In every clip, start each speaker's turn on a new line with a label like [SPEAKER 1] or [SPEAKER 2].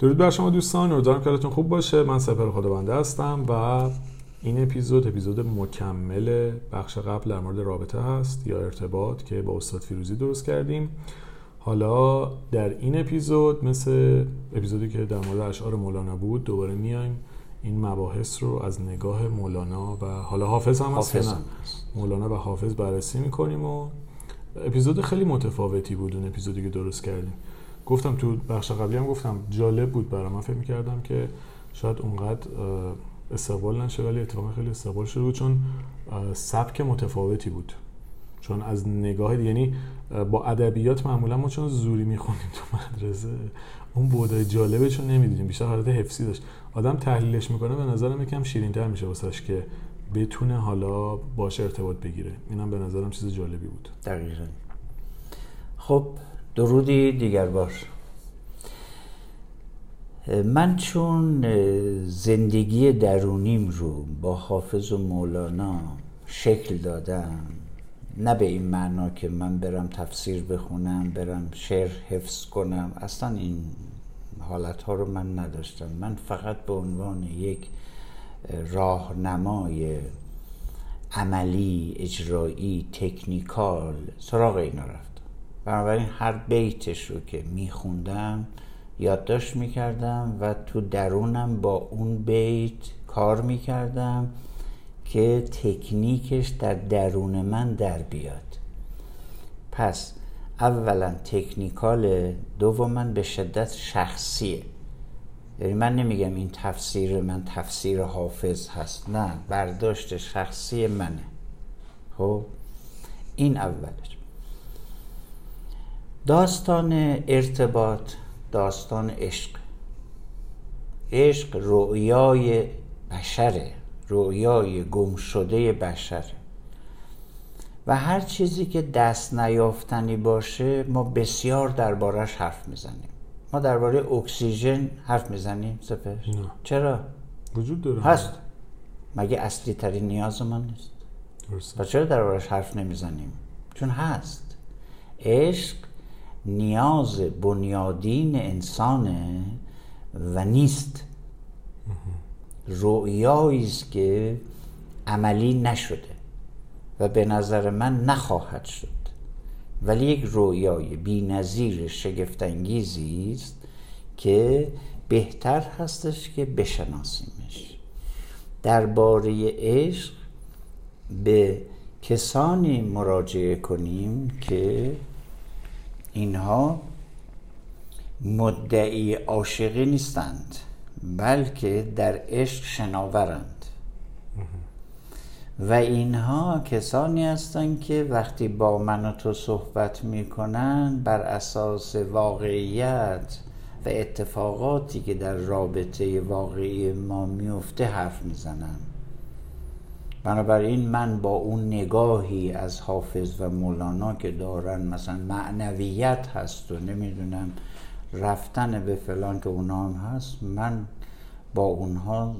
[SPEAKER 1] درود بر شما دوستان امیدوارم که خوب باشه. من سپر خدابنده هستم و این اپیزود اپیزود مکمل بخش قبل در مورد رابطه هست یا ارتباط که با استاد فیروزی درست کردیم. حالا در این اپیزود مثل اپیزودی که در مورد اشعار مولانا بود دوباره میایم این مباحث رو از نگاه مولانا و حالا حافظ هم هست. مولانا و حافظ بررسی می‌کنیم و اپیزود خیلی متفاوتی بود اون اپیزودی که درست کردیم. گفتم تو بخش قبلی هم گفتم جالب بود برای من فکر می‌کردم که شاید اونقدر استقبال نشه ولی اتفاقا خیلی استقبال شده بود چون سبک متفاوتی بود. چون از نگاه یعنی با ادبیات معمولا ما چون زوری می‌خونیم تو مدرسه اون بودای جالبه چون نمی‌دیدیم بیشتر حالت حفظی داشت. آدم تحلیلش می‌کنه به نظرم یکم شیرینتر میشه واسش که بتونه حالا باش ارتباط بگیره. اینم به نظرم چیز جالبی بود.
[SPEAKER 2] دقیقا. خب درودی دیگر بار من چون زندگی درونیم رو با حافظ و مولانا شکل دادم نه به این معنا که من برم تفسیر بخونم برم شعر حفظ کنم اصلا این حالت ها رو من نداشتم. من فقط به عنوان یک راهنمای عملی اجرایی تکنیکال سراغ اینا رفتم. بنابراین هر بیتش رو که میخوندم یادداشت می‌کردم و تو درونم با اون بیت کار می‌کردم که تکنیکش در درون من در بیاد. پس اولا تکنیکال من به شدت شخصیه. یعنی من نمیگم این تفسیر من تفسیر حافظ هست نه برداشت شخصی منه. خب؟ این اولش. داستان ارتباط داستان عشق. عشق رویای بشره رویای گم شده بشر و هر چیزی که دست نیافتنی باشه ما بسیار دربارش حرف می‌زنیم. ما درباره اکسیژن حرف می‌زنیم سپر چرا؟
[SPEAKER 1] وجود داره.
[SPEAKER 2] هست. مگه اصلی ترین نیاز ما نیست؟ و چرا دربارش حرف نمی‌زنیم؟ چون هست. عشق نیاز بنیادین انسانه و نیست. رؤیایی است که عملی نشده و به نظر من نخواهد شد. ولی یک رویای بی نظیر شگفتانگیزی است که بهتر هستش که بشناسیمش. درباره عشق به کسانی مراجعه کنیم که اینها مدعی عاشقی نیستند بلکه در عشق شناورند. و اینها کسانی هستند که وقتی با من و تو صحبت می‌کنن بر اساس واقعیت و اتفاقاتی که در رابطه واقعی ما میفته حرف می‌زنن بنابراین من با اون نگاهی از حافظ و مولانا که دارن مثلا معنویت هست و نمی‌دونم رفتن به فلان که اونا هم هست من با اونها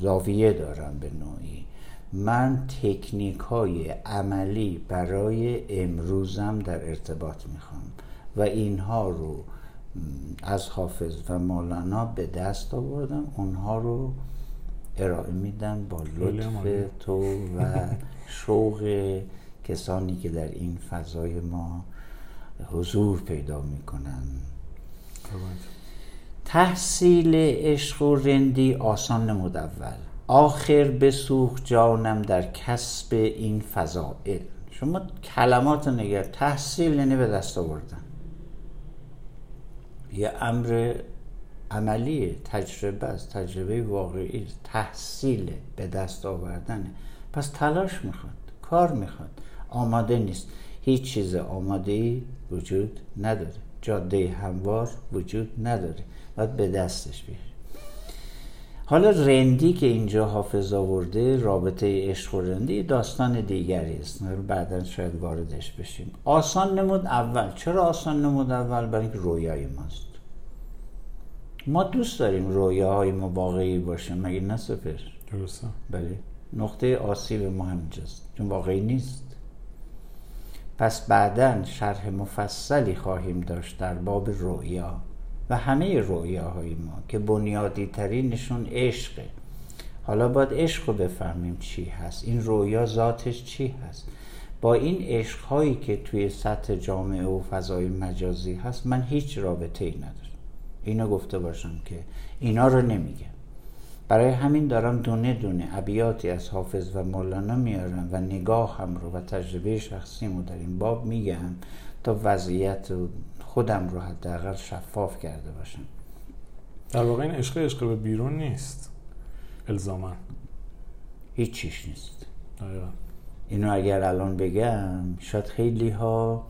[SPEAKER 2] زاویه دارم به نوعی. من تکنیک های عملی برای امروزم در ارتباط می‌خوام و اینها رو از حافظ و مولانا به دست آوردم اونها رو ارائه میدن با لطف تو و شوق کسانی که در این فضای ما حضور پیدا می‌کنن. تحصیل عشق و رندی آسان نمود اول آخر بسوخ جانم در کسب این فضائل. شما کلمات نگر تحصیل یعنی به دست آوردن. یه امر عملی تجربه است تجربه واقعی تحصیل به دست آوردنه. پس تلاش می‌خواد کار می‌خواد. آماده نیست. هیچ چیز آماده ای وجود نداره. جاده هموار وجود نداره. باید به دستش بیاری حالا رندی که اینجا حافظ آورده رابطه عشق و رندی داستان دیگری است. بعدا شاید واردش بشیم. آسان نمود اول. چرا آسان نمود اول؟ برای اینکه رویای ماست. ما دوست داریم رویاهای ما واقعی باشه مگه نه سپر
[SPEAKER 1] درسته.
[SPEAKER 2] بله. نقطه آسیب ما همینجاست چون واقعی نیست. پس بعدا شرح مفصلی خواهیم داشت در باب رویا و همه رویاهای ما که بنیادی ترینشون عشقه. حالا باید عشق رو بفهمیم چی هست. این رویا ذاتش چی هست؟ با این عشق هایی که توی سطح جامعه و فضای مجازی هست من هیچ رابطه ای ندارم. اینو گفته باشم که اینا رو نمیگم برای همین دارم دونه دونه ابیاتی از حافظ و مولانا میارم و نگاه هم رو و تجربه شخصیمو در این باب میگم تا وضعیت خودم رو حداقل شفاف کرده باشم.
[SPEAKER 1] در واقع این عشق عشق به بیرون نیست. الزاما.
[SPEAKER 2] هیچ چیش نیست.
[SPEAKER 1] دقیقا.
[SPEAKER 2] اینو اگر الان بگم شاید خیلی ها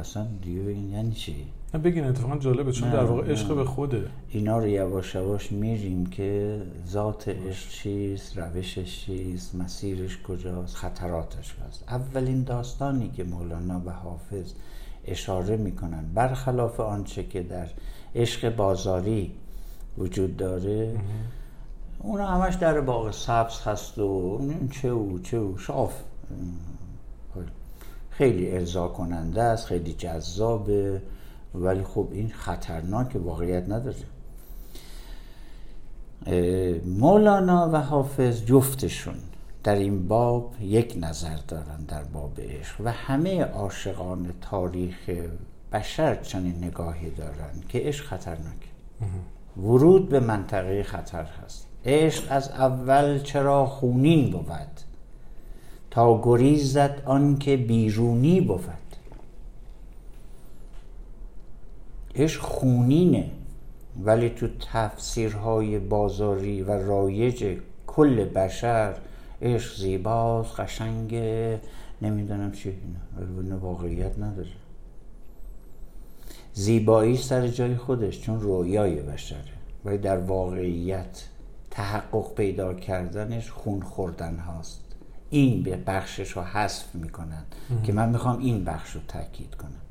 [SPEAKER 2] اصلا دیگه یعنی چی؟
[SPEAKER 1] نه بگین اتفاقا جالبه چون
[SPEAKER 2] نه،
[SPEAKER 1] در واقع
[SPEAKER 2] نه.
[SPEAKER 1] عشق به خوده.
[SPEAKER 2] اینا رو یواش یواش میریم که ذات عشق چیست روشش چیست مسیرش کجاست خطراتش هست. اولین داستانی که مولانا و حافظ اشاره می‌کنن برخلاف آنچه که در عشق بازاری وجود داره اون همش در باغ سبز هست و چه او چه او شاف. خیلی ارضا کننده است خیلی جذابه. ولی خب این خطرناک واقعیت نداره. مولانا و حافظ جفتشون در این باب یک نظر دارن در باب عشق و همه عاشقان تاریخ بشر چنین نگاهی دارن که عشق خطرناکه ورود به منطقه خطر هست. عشق از اول چرا خونین بود؟ تا گریزد آنکه بیرونی بود. عشق خونینه. ولی تو تفسیرهای بازاری و رایج کل بشر عشق زیباست قشنگه. نمی‌دونم چی. اینا واقعیت نداره. زیبایی سر جای خودش چون رویای بشره. ولی در واقعیت تحقق پیدا کردنش خون خوردن هاست. این به بخشش رو حذف می‌کنن که من می‌خوام این بخش رو تاکید کنم.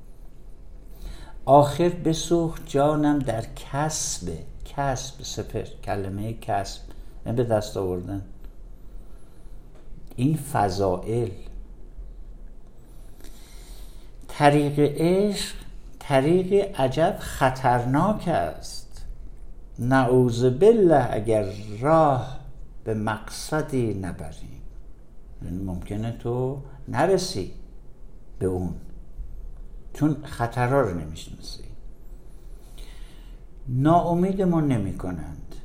[SPEAKER 2] آخر بسوخت جانم در کسب کسب سپر کلمه کسب این به دست آوردن. این فضائل. طریق عشق طریق عجب خطرناک است. نعوذ بالله اگر راه به مقصدی نبریم. یعنی ممکنه تو نرسی به اون. چون خطرها رو نمی‌شناسی. ناامیدمون نمی کنند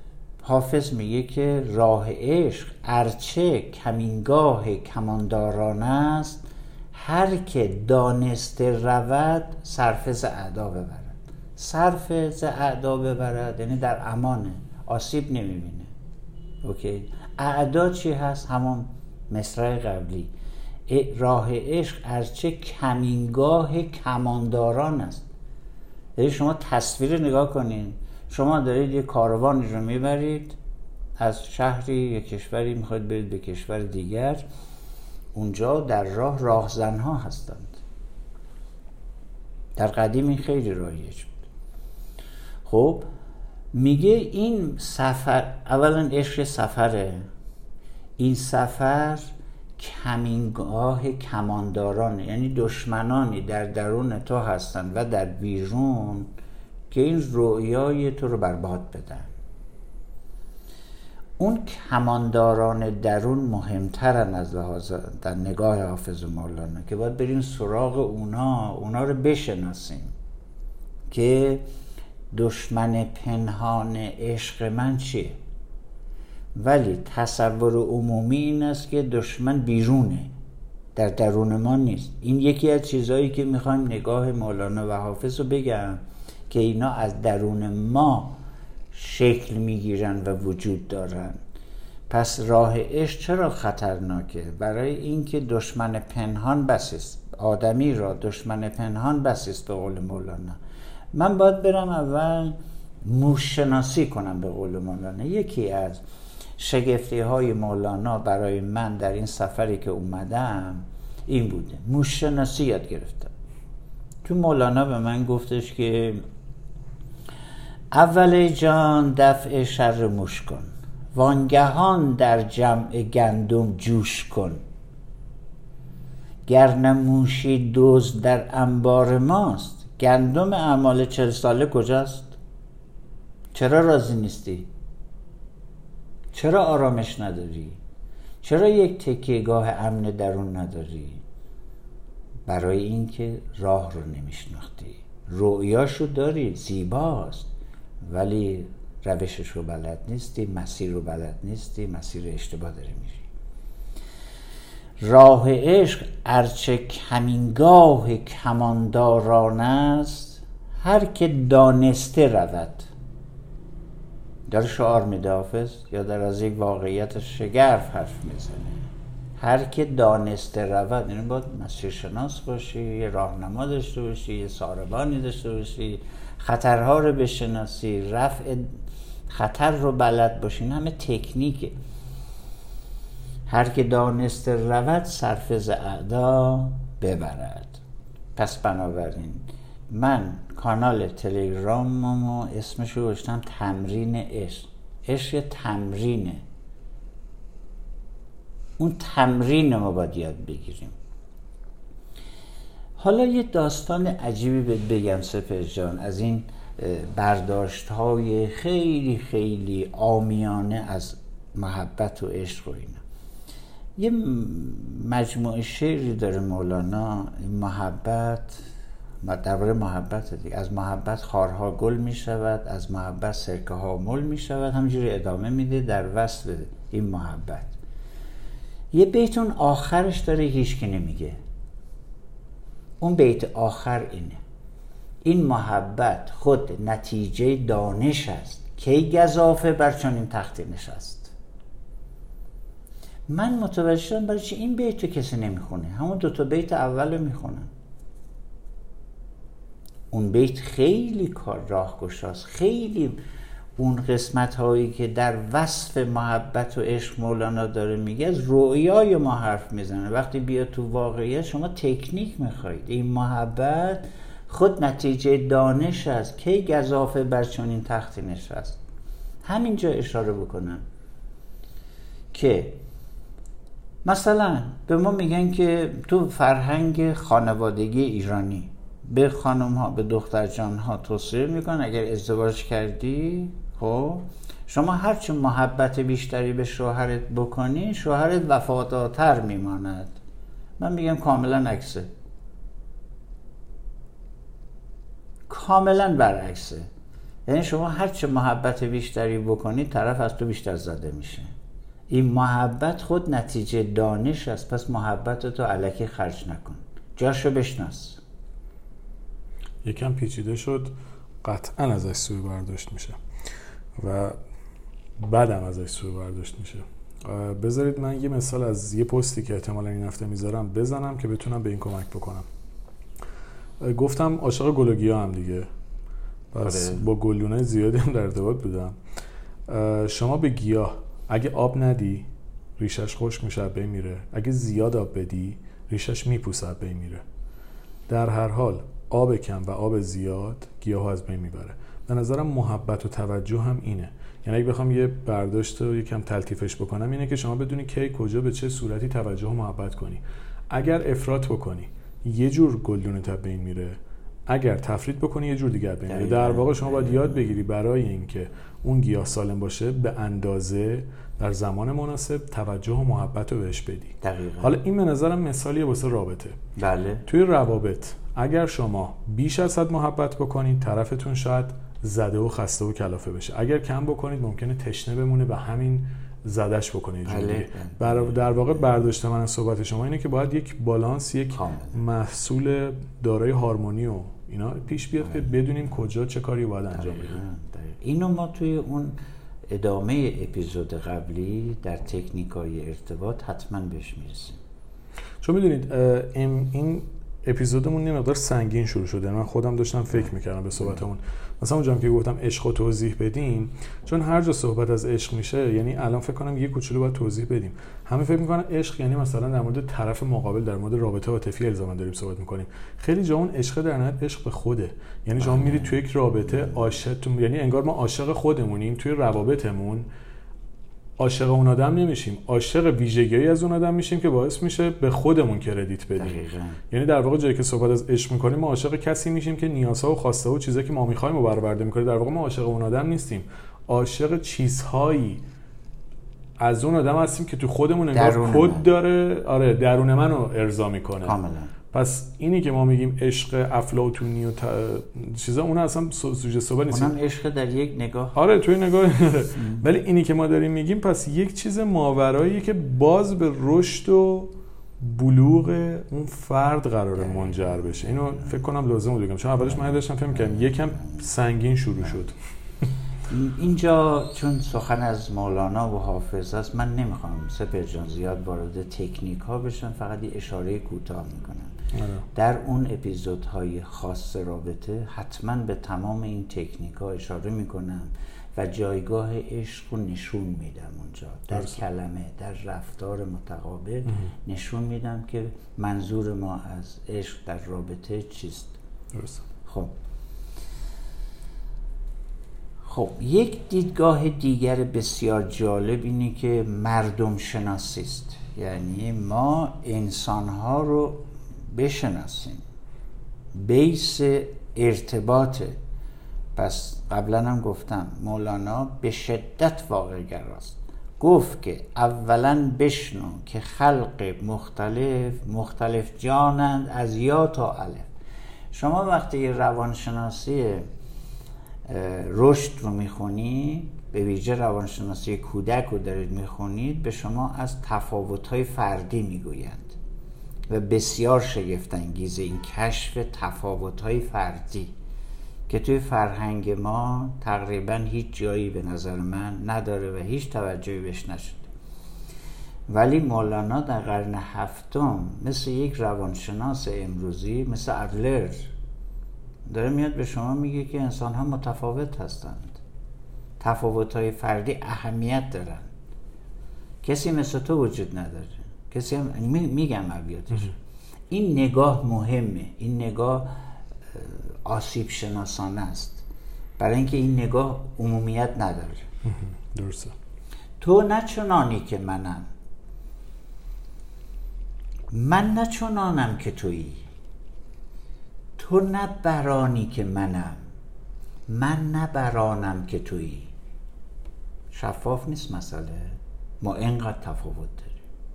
[SPEAKER 2] حافظ میگه که راه عشق ارچه کمینگاه کمانداران است هر که دانسته رود صرف ز اعدا ببرد. صرف ز اعدا ببرد یعنی در امانه آسیب نمی‌بینه. اوکی؟ اعدا چی هست؟ همون مصرع قبلی. راه عشق ارچه کمینگاه کمانداران است. یعنی شما تصویر نگاه کنین. شما دارید یه کاروانی رو می‌برید از شهری یا کشوری می‌خواید برید به کشور دیگر. اونجا در راه راهزنها هستند. در قدیم این خیلی رایج بود خب میگه این سفر اولا عشق سفره. این سفر کمینگاه کمانداران یعنی دشمنانی در درون تو هستند و در بیرون که این رویای تو رو برباد بدن. اون کمانداران درون مهمترن از لحاظ در نگاه حافظ مولانا که باید بریم سراغ اونا اونا رو بشناسیم که دشمن پنهان عشق من چیه؟ ولی تصور عمومی این است که دشمن بیرونه. در درون ما نیست. این یکی از چیزهایی که می‌خوایم نگاه مولانا و حافظ رو بگم که اینا از درون ما شکل می‌گیرن و وجود دارن. پس راه عشق چرا خطرناکه؟ برای اینکه دشمن پنهان بسیست آدمی را دشمن پنهان بسیست به قول مولانا. من باید برم اول موشناسی کنم به قول مولانا. یکی از شگفتی های مولانا برای من در این سفری که اومدم این بوده. موشناسی یاد گرفتم. تو مولانا به من گفتش که اول جان دفع شر موش کن. وانگهان در جمع گندم جوش کن. گر موشی دوز در انبار ماست گندم اعمال چل ساله کجاست؟ چرا راضی نیستی؟ چرا آرامش نداری؟ چرا یک تکیهگاه امن درون نداری؟ برای اینکه راه رو نمیشناختی. رؤیاشو داری زیباست. ولی روشش رو بلد نیستی مسیر رو بلد نیستی مسیر اشتباه داری میری. راه عشق ارچه کمینگاه کمانداران است هر که دانسته رود. داره شعار میده حافظ یا در از یک واقعیت شگرف حرف می‌زنه؟ هر که دانسته رود یعنی باید مسیر شناس باشی یه راهنما داشته باشی یه ساربانی داشته باشی خطرها رو بشناسی رفع خطر رو بلد باشی همه تکنیکه. هر که دانسته رود سرفز اعدا ببرد. پس بنابراین من کانال تلگراممو اسمش رو گذاشتم تمرین عشق. عشق تمرینه. اون تمرین ما باید یاد بگیریم. حالا یه داستان عجیبی بهت بگم سپر جان. از این برداشت های خیلی خیلی آمیانه از محبت و عشق و اینا. یه مجموعه شعری داره مولانا محبت درباره محبت دیگه. از محبت خارها گل می شود از محبت سرکه ها مل می شود. همجوری ادامه میده در وصل این محبت. یه بیتون آخرش داره هیچ نمیگه. اون بیت آخر اینه. این محبت خود نتیجه دانش است. کی گذافه بر چنین تختی نشست. من متوجه شدم برای چی این بیت رو کسی نمی‌خونه. همون دوتا بیت اول رو می‌خونن اون بیت خیلی کار راه گشاست خیلی اون قسمت هایی که در وصف محبت و عشق مولانا داره میگه از رویای ما حرف می‌زنه. وقتی بیا تو واقعیت شما تکنیک می‌خواید این محبت خود نتیجه دانش است کی گذافه بر چنین تختی نشست. همینجا اشاره بکنم که مثلا به ما میگن که تو فرهنگ خانوادگی ایرانی به خانم ها به دختر جان ها توصیه میکن اگر ازدواج کردی خب شما هرچه محبت بیشتری به شوهرت بکنی شوهرت وفادارتر میماند. من میگم کاملا عکسه. کاملا برعکسه. یعنی شما هرچه محبت بیشتری بکنی طرف از تو بیشتر زده میشه. این محبت خود نتیجه دانش است. پس محبت تو علکی خرج نکن. جاشو بشناس.
[SPEAKER 1] یکم پیچیده شد قطعا ازش سوی برداشت میشه و بعدم ازش سوی برداشت میشه. بذارید من یه مثال از یه پستی که احتمالا این هفته می‌ذارم بزنم که بتونم به این کمک بکنم. گفتم عاشق گلوگیا هم دیگه. پس آره. با گلونه زیادی هم در ارتباط بودم. شما به گیاه اگه آب ندی ریشش خشک میشه بین میره. اگه زیاد آب بدی ریشش میپوسه بین میره. در هر حال آب کم و آب زیاد گیاه از بین می‌بره. به نظرم محبت و توجه هم اینه. یعنی اگه بخوام یه برداشت رو یکم تلطیفش بکنم اینه که شما بدونی کی کجا به چه صورتی توجه و محبت کنی. اگر افراط بکنی یه جور گلدون تا بین میره. اگر تفرید بکنی یه جور دیگر بین میره. در واقع شما باید یاد بگیری برای اینکه اون گیاه سالم باشه به اندازه در زمان مناسب توجه و محبت رو بهش بدی.
[SPEAKER 2] دقیقا.
[SPEAKER 1] حالا این به نظرم مثالی واسه رابطه.
[SPEAKER 2] بله.
[SPEAKER 1] توی روابط اگر شما بیش از حد محبت بکنید طرفتون شاید زده و خسته و کلافه بشه. اگر کم بکنید ممکنه تشنه بمونه و همین زدش بکنید.
[SPEAKER 2] بله.
[SPEAKER 1] بر در واقع برداشت من از صحبت شما اینه که باید یک بالانس یک محصول دارای هارمونی و اینا پیش بیاد که بله. بدونیم کجا چه کاری باید انجام بدیم.
[SPEAKER 2] اینو ما توی اون ادامه اپیزود قبلی در تکنیک های ارتباط حتما بهش می‌رسیم.
[SPEAKER 1] چون می‌دونید این اپیزودمون یه مقدار سنگین شروع شده. من خودم داشتم فکر می‌کردم به صحبتمون. مثلا اونجا که گفتم عشق و توضیح بدیم چون هر جا صحبت از عشق میشه یعنی الان فکر کنم یه کوچولو باید توضیح بدیم. همه فکر می‌کنن عشق یعنی مثلا در مورد طرف مقابل در مورد رابطه عاطفی الزاما داریم صحبت می‌کنیم. خیلی جا اون عشق در نهایت عشق به خوده. یعنی شما میری توی یک رابطه عاشق یعنی انگار ما عاشق خودمونیم توی روابطمون. عاشق اون آدم نمیشیم. عاشق ویژگی از اون آدم میشیم که باعث میشه به خودمون کردیت بدیم.
[SPEAKER 2] دقیقاً.
[SPEAKER 1] یعنی در واقع جایی که صحبت از عشق می‌کنیم ما عاشق کسی میشیم که نیازها و خواسته و چیزایی که ما می‌خوایم رو برآورده می‌کنه. در واقع ما عاشق اون آدم نیستیم. عاشق چیزهایی از اون آدم هستیم که تو خودمون انگار. کد داره آره درون منو ارضا می‌کنه.
[SPEAKER 2] کاملا.
[SPEAKER 1] پس اینی که ما میگیم عشق افلاطونی و ت... چیزا اون اصلا سو- سوژه صحبت نیست.
[SPEAKER 2] اونم عشق در یک نگاه.
[SPEAKER 1] آره توی نگاه. ولی اینی که ما داریم میگیم پس یک چیز ماورایی که باز به رشد و بلوغ اون فرد قرار منجر بشه. اینو فکر کنم لازم بود بگم. چون اولش من داشتم فکر می‌کردم یکم سنگین شروع شد.
[SPEAKER 2] اینجا چون سخن از مولانا و حافظ است من نمی‌خوام سپر جان زیاد وارد تکنیک ها بشم فقط یه اشاره کوتاه می‌کنم. در اون اپیزودهای خاص رابطه حتما به تمام این تکنیک ها اشاره می‌کنم و جایگاه عشق رو نشون میدم اونجا. در
[SPEAKER 1] درسته.
[SPEAKER 2] کلمه در رفتار متقابل نشون میدم که منظور ما از عشق در رابطه چیست.
[SPEAKER 1] درست
[SPEAKER 2] خب. خب یک دیدگاه دیگر بسیار جالب اینه که مردم شناسی است یعنی ما انسانها رو بشناسیم. بیس ارتباطه پس قبلا هم گفتم مولانا به شدت واقع گراست گفت که اولا بشنو که خلق مختلف مختلف جانند از یا تا الف. شما وقتی روانشناسی رشد رو می‌خونید به ویژه روانشناسی کودک رو دارید می‌خونید به شما از تفاوت‌های فردی می‌گویند. و بسیار شگفت انگیزه این کشف تفاوت‌های فردی که توی فرهنگ ما تقریبا هیچ جایی به نظر من نداره و هیچ توجهی بهش نشده. ولی مولانا در قرن هفتم مثل یک روانشناس امروزی مثل ادلر داره میاد به شما میگه که انسان ها متفاوت هستند. تفاوت های فردی اهمیت دارن کسی مثل تو وجود نداره. کسی هم می- میگم ابیاتش این نگاه مهمه. این نگاه اه، آسیب شناسانه است. برای اینکه این نگاه عمومیت نداره.
[SPEAKER 1] درسته.
[SPEAKER 2] تو نه چنانی که منم. من نه چنانم که تویی. تو نه برانی که منم. من نه برانم که تویی. شفاف نیست مسئله. ما اینقدر تفاوت داریم.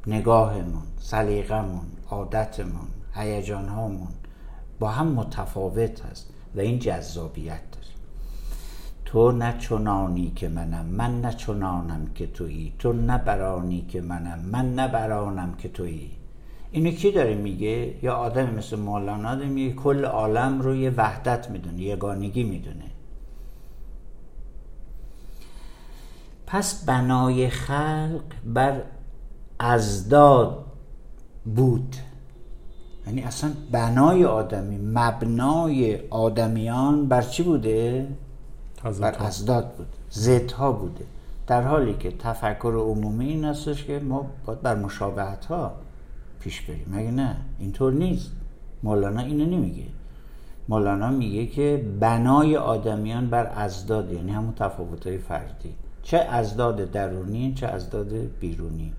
[SPEAKER 2] نگاهمون سلیقمون عادتمون هیجانهامون با هم متفاوت هست و این جذابیت داره. تو نه چنانی که منم من نه چنانم که تویی تو نه برانی که منم من نه برانم که تویی. اینو کی داره میگه؟ یا آدم مثل مولانا داره میگه کل عالم رو یه وحدت می‌دونه یگانگی می‌دونه. پس بنای خلق بر ازداد بود. یعنی اصلا بنای آدمی مبنای آدمیان بر چی بوده؟ بر. ازداد بود. ضدها بوده. در حالی که تفکر عمومی این هستش که ما باید بر مشابهت ها پیش بریم. مگه نه؟ اینطور نیست. مولانا اینو نمیگه. مولانا میگه که بنای آدمیان بر ازداد یعنی همون تفاوت های فردی. چه ازداد درونی چه ازداد بیرونی.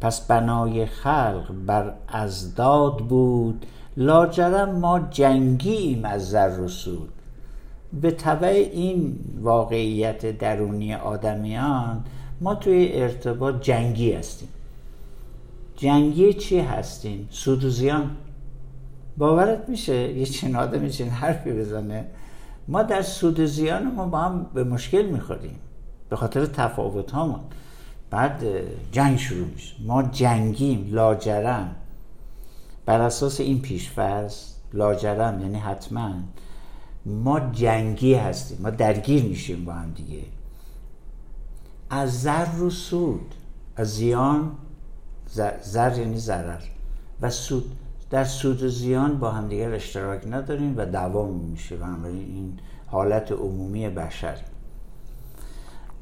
[SPEAKER 2] پس بنای خلق بر ازداد بود. لاجرم ما جنگیم از زر و سود. به طبع این واقعیت درونی آدمیان ما توی ارتباط جنگی هستیم. جنگی چی هستیم؟ سود و زیان. باورت میشه؟ یه چین آدمی چین حرفی بزنه. ما در سود و زیان ما با هم به مشکل می‌خوریم. به خاطر تفاوت هامون بعد جنگ شروع میشه. ما جنگیم لاجرم. بر اساس این پیشفرض لاجرم یعنی حتما ما جنگی هستیم. ما درگیر میشیم با هم دیگه. از زر و سود. از زیان زر یعنی ضرر. و سود در سود و زیان با هم دیگر اشتراک نداریم و دوام میشه بنابراین این حالت عمومی بشر.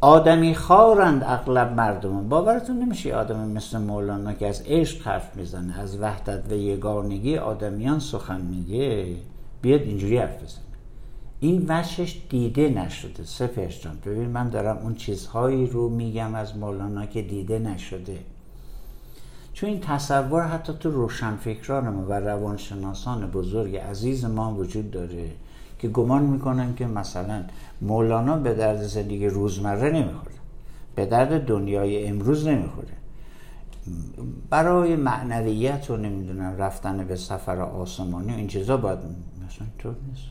[SPEAKER 2] آدمی خارند اغلب مردم. باورتون نمیشه آدمی مثل مولانا که از عشق حرف می‌زنه از وحدت و یگانگی آدمیان سخن میگه. بیاد اینجوری حرف بزنه. این وشش دیده نشده سپهر جان. ببین من دارم اون چیزهایی رو میگم از مولانا که دیده نشده. چون این تصور حتی تو روشنفکران ما و روانشناسان بزرگ عزیز ما وجود داره. که گمان می‌کنن که مثلا مولانا به درد زندگی روزمره نمی‌خوره. به درد دنیای امروز نمی‌خوره. برای معنویت و نمی‌دونم رفتن به سفر آسمانی این چیزا باید مثلا تو نیست.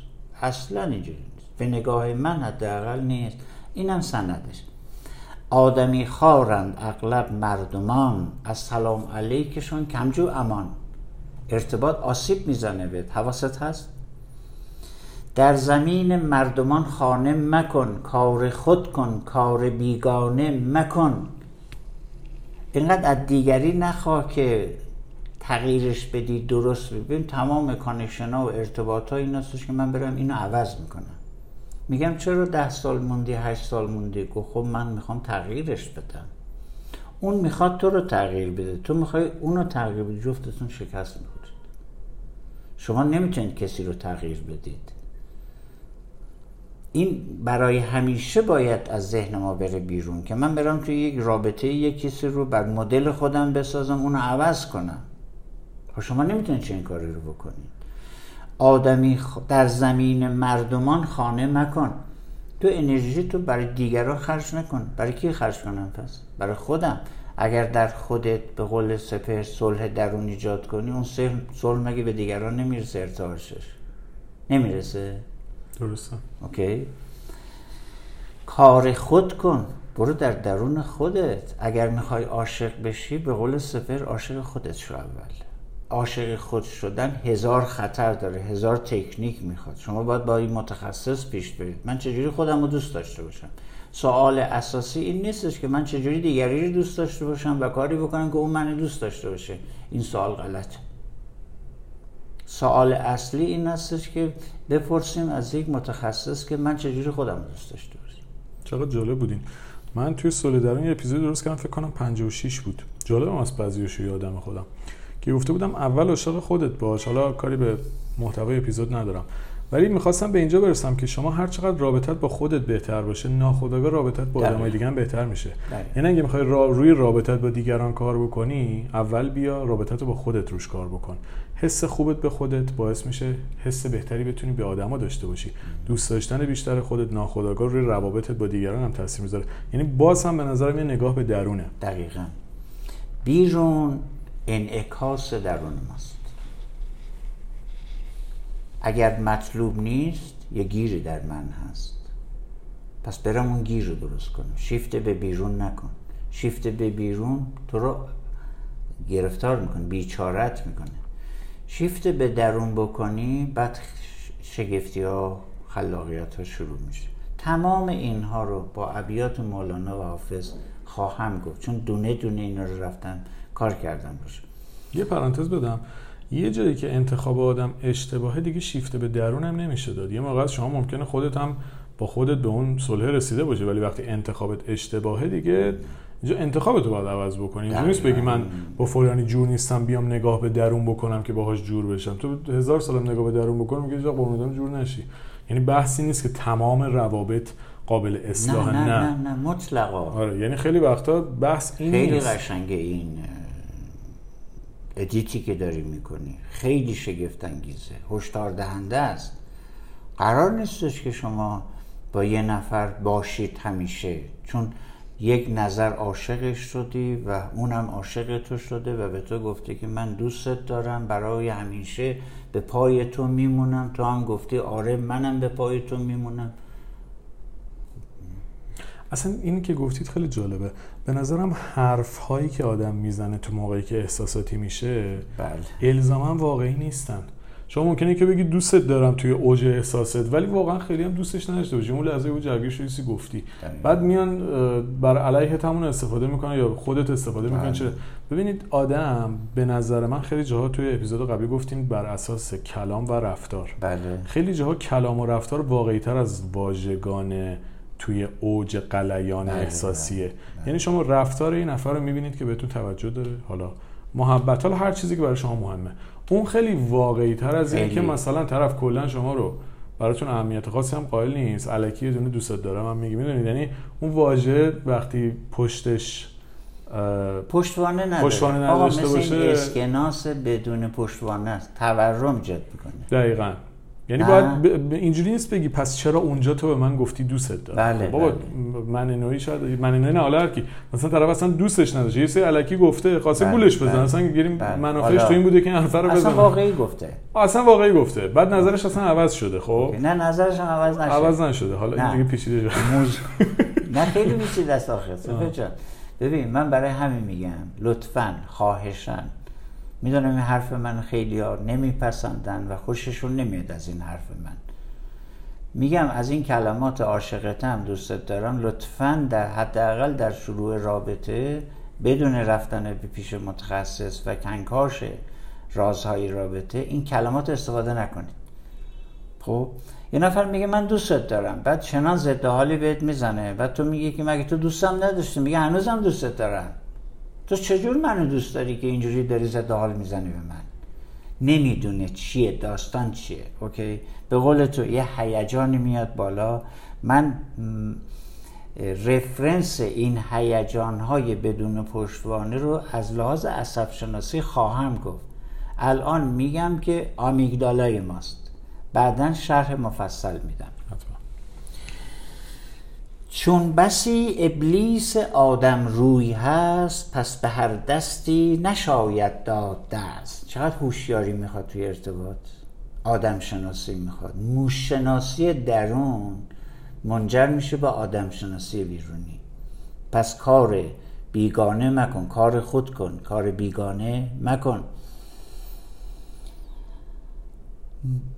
[SPEAKER 2] اصلا اینجوری نیست. به نگاه من حداقل نیست. اینم سندش. آدمی خارند اغلب مردمان. از سلام علیکشون کمجو امان. ارتباط آسیب می‌زنه به حواست هست؟ در زمین مردمان خانه مکن کار خود کن کار بیگانه مکن. اینقدر از دیگری نخواه که تغییرش بدی درست ببین تمام connection ها و ارتباط ها این هستش که من برم اینو عوض می‌کنم. میگم چرا ده سال موندی هشت سال موندی؟ گفت خب من می‌خوام تغییرش بدم. اون می‌خواد تو رو تغییر بده. تو می‌خوای اونو تغییر بدی. جفتتون شکست می‌خورید. شما نمی‌تونید کسی رو تغییر بدید. این برای همیشه باید از ذهن ما بره بیرون که من برم توی یک رابطه یک کسی رو بر مدل خودم بسازم اونو عوض کنم. خب شما نمی‌تونید چه این کاری رو بکنید. آدمی در زمین مردمان خانه مکن. تو انرژی تو برای دیگران خرج نکن. برای کی خرج کنم پس؟ برای خودم. اگر در خودت به قول سپر صلح درون ایجاد کنی اون صلح مگه به دیگران نمی‌رسه ارتعاشش؟ نمی‌رسه؟
[SPEAKER 1] درسته.
[SPEAKER 2] اوکی. کار خود کن. برو در درون خودت. اگر می‌خوای عاشق بشی به قول سپر عاشق خودت شو اول. عاشق خود شدن هزار خطر داره هزار تکنیک می‌خواد. شما باید با این متخصص پیش برید. من چجوری خودم رو دوست داشته باشم؟ سوال اساسی این نیستش که من چجوری دیگری رو دوست داشته باشم و کاری بکنم که اون من دوست داشته باشه. این سوال غلطه. سوال اصلی این هستش که بپرسیم از یک متخصص که من چجوری خودم دوست داشته باشم.
[SPEAKER 1] چقدر جالب بودین من توی سولیدران یه اپیزود درست کردم فکر کنم 56 بود. جالبم از بعضیاشو یادم خودم. که گفته بودم اول عاشق خودت باش. حالا کاری به محتوای اپیزود ندارم. ولی می‌خواستم به اینجا برسم که شما هر چقدر رابطت با خودت بهتر باشه ناخودآگاه رابطت با آدمای دیگه هم بهتر میشه. یعنی اگه می‌خوای روی رابطت با دیگران کار بکنی اول بیا رابطت رو با خودت روش کار بکن. حس خوبت به خودت باعث میشه حس بهتری بتونی به آدما داشته باشی. دوست داشتن بیشتر خودت ناخودآگاه روی روابطت با دیگران هم تاثیر می‌ذاره. یعنی باز هم به نظرم یه نگاه به درونه.
[SPEAKER 2] دقیقا. بیرون انعکاس درون ماست. اگر مطلوب نیست یه گیری در من هست. پس برم اون گیر رو درست کنم شیفت به بیرون نکن. شیفت به بیرون تو رو گرفتار می‌کنه بیچارت می‌کنه. شیفت به درون بکنی بعد شگفتی ها خلاقیت ها شروع میشه. تمام اینها رو با ابیات مولانا و حافظ خواهم گفت. چون دونه دونه اینا رو رفتم کار کردم باشه
[SPEAKER 1] یه پرانتز بدم. یه جایی که انتخاب آدم اشتباهه دیگه شیفته به درونم نمیشه داد. یه موقع شما ممکنه خودت هم با خودت به اون صلح رسیده باشه ولی وقتی انتخابت اشتباهه دیگه اینجا انتخابت رو باید عوض بکنی. اینجا نیست بگی من با فلانی جور نیستم بیام نگاه به درون بکنم که باهاش جور بشم. تو هزار سالم نگاه به درون بکنم میگه با اون جور نشی. یعنی بحثی نیست که تمام روابط قابل اصلاح
[SPEAKER 2] نه نه. نه, نه, مطلقا.
[SPEAKER 1] آره یعنی خیلی وقتا بحث این
[SPEAKER 2] خیلی. قشنگه این ادیتی که داری می‌کنی؟ خیلی شگفت انگیزه هشدار دهنده است. قرار نیستش که شما با یه نفر باشید همیشه. چون یک نظر عاشقش شدی و اونم عاشق تو شده و به تو گفته که من دوستت دارم برای همیشه به پای تو میمونم. تو هم گفتی آره منم به پای تو میمونم.
[SPEAKER 1] اصلا اینی که گفتید خیلی جالبه. به نظرم حرف هایی که آدم می‌زنه تو موقعی که احساساتی میشه
[SPEAKER 2] بله.
[SPEAKER 1] الزاما واقعی نیستن. شما ممکنه که بگی دوستت دارم توی اوج احساست ولی واقعا خیلی هم دوستش نداشته باشی. اون لحظه اوج جرگیر شدی گفتی. بعد میان بر علیه همون استفاده می‌کنن یا خودت استفاده می‌کنن
[SPEAKER 2] بله.
[SPEAKER 1] چرا؟ ببینید آدم به نظر من خیلی جاها توی اپیزود قبلی گفتیم بر اساس کلام و رفتار.
[SPEAKER 2] بله.
[SPEAKER 1] خیلی جاها کلام و رفتار واقعی تر از واژگان توی اوج قلیان احساسیه. یعنی شما رفتار این نفر رو می‌بینید که بهتون توجه داره. حالا محبت حالا هر چیزی که برای شما مهمه. اون خیلی واقعی تر از اینه
[SPEAKER 2] خیلی.
[SPEAKER 1] که مثلا طرف کلا شما رو براتون اهمیت خاصی هم قائل نیست. الکی یه دونه دوست دارم هم میگه می‌دونید؟ یعنی اون واژه وقتی پشتش
[SPEAKER 2] پشتوانه نداره.
[SPEAKER 1] پشتوانه نداشته باشه.
[SPEAKER 2] این اسکناس بدون پشتوانه است. تورم ایجاد می‌کنه.
[SPEAKER 1] دقیقا. یعنی
[SPEAKER 2] نه.
[SPEAKER 1] باید ب... اینجوری نیست بگی پس چرا اونجا تو به من گفتی دوستت دارم؟
[SPEAKER 2] بله،
[SPEAKER 1] بابا
[SPEAKER 2] بله.
[SPEAKER 1] من نوعی شاید من نوعی نه حالا هر کی. مثلا طرف اصلا دوستش نداشته یه سری الکی گفته خواسته
[SPEAKER 2] بله،
[SPEAKER 1] گولش بزنه
[SPEAKER 2] بله.
[SPEAKER 1] اصلا گیریم
[SPEAKER 2] بله.
[SPEAKER 1] منافعش تو این بوده که این حرفه رو
[SPEAKER 2] اصلا
[SPEAKER 1] بزنه.
[SPEAKER 2] واقعی گفته.
[SPEAKER 1] اصلا واقعی گفته. بعد نظرش اصلا عوض شده خب؟
[SPEAKER 2] نه نظرش هم عوض نشد
[SPEAKER 1] عوض نشده. حالا این. دیگه پیچیده شده.
[SPEAKER 2] موز... نه خیلی پیچیده است آخه جان. ببین من برای همین میگم لطفا خواهشن می‌دونم این حرف من خیلی ها نمیپسندن و خوششون نمیاد از این حرف من. میگم از این کلمات عاشقتم دوستت دارم لطفا در حداقل در شروع رابطه بدون رفتن به پیش متخصص و کنکاش رازهای رابطه این کلمات استفاده نکنید. خب یه نفر میگه من دوستت دارم بعد چنان ضد حالی بهت می‌زنه بعد تو میگی که مگه تو دوستم نداشتی؟ میگه هنوزم دوستت دارم. تو چجور منو دوست داری که اینجوری داری ضد حال می‌زنی به من؟ نمی‌دونه چیه داستان چیه اوکی؟ به قول تو یه هیجانی میاد بالا. من رفرنس این هیجان های بدون پشتوانه رو از لحاظ عصب شناسی خواهم گفت. الان میگم که آمیگدالای ماست. بعدا شرح مفصل میدم. چون بسی ابلیس آدم روی هست پس به هر دستی نشاید داد دست. چقدر هوشیاری می‌خواد توی ارتباط؟ آدم شناسی می‌خواد. موش شناسی درون منجر میشه به آدم شناسی بیرونی. پس کار بیگانه مکن کار خود کن. کار بیگانه مکن.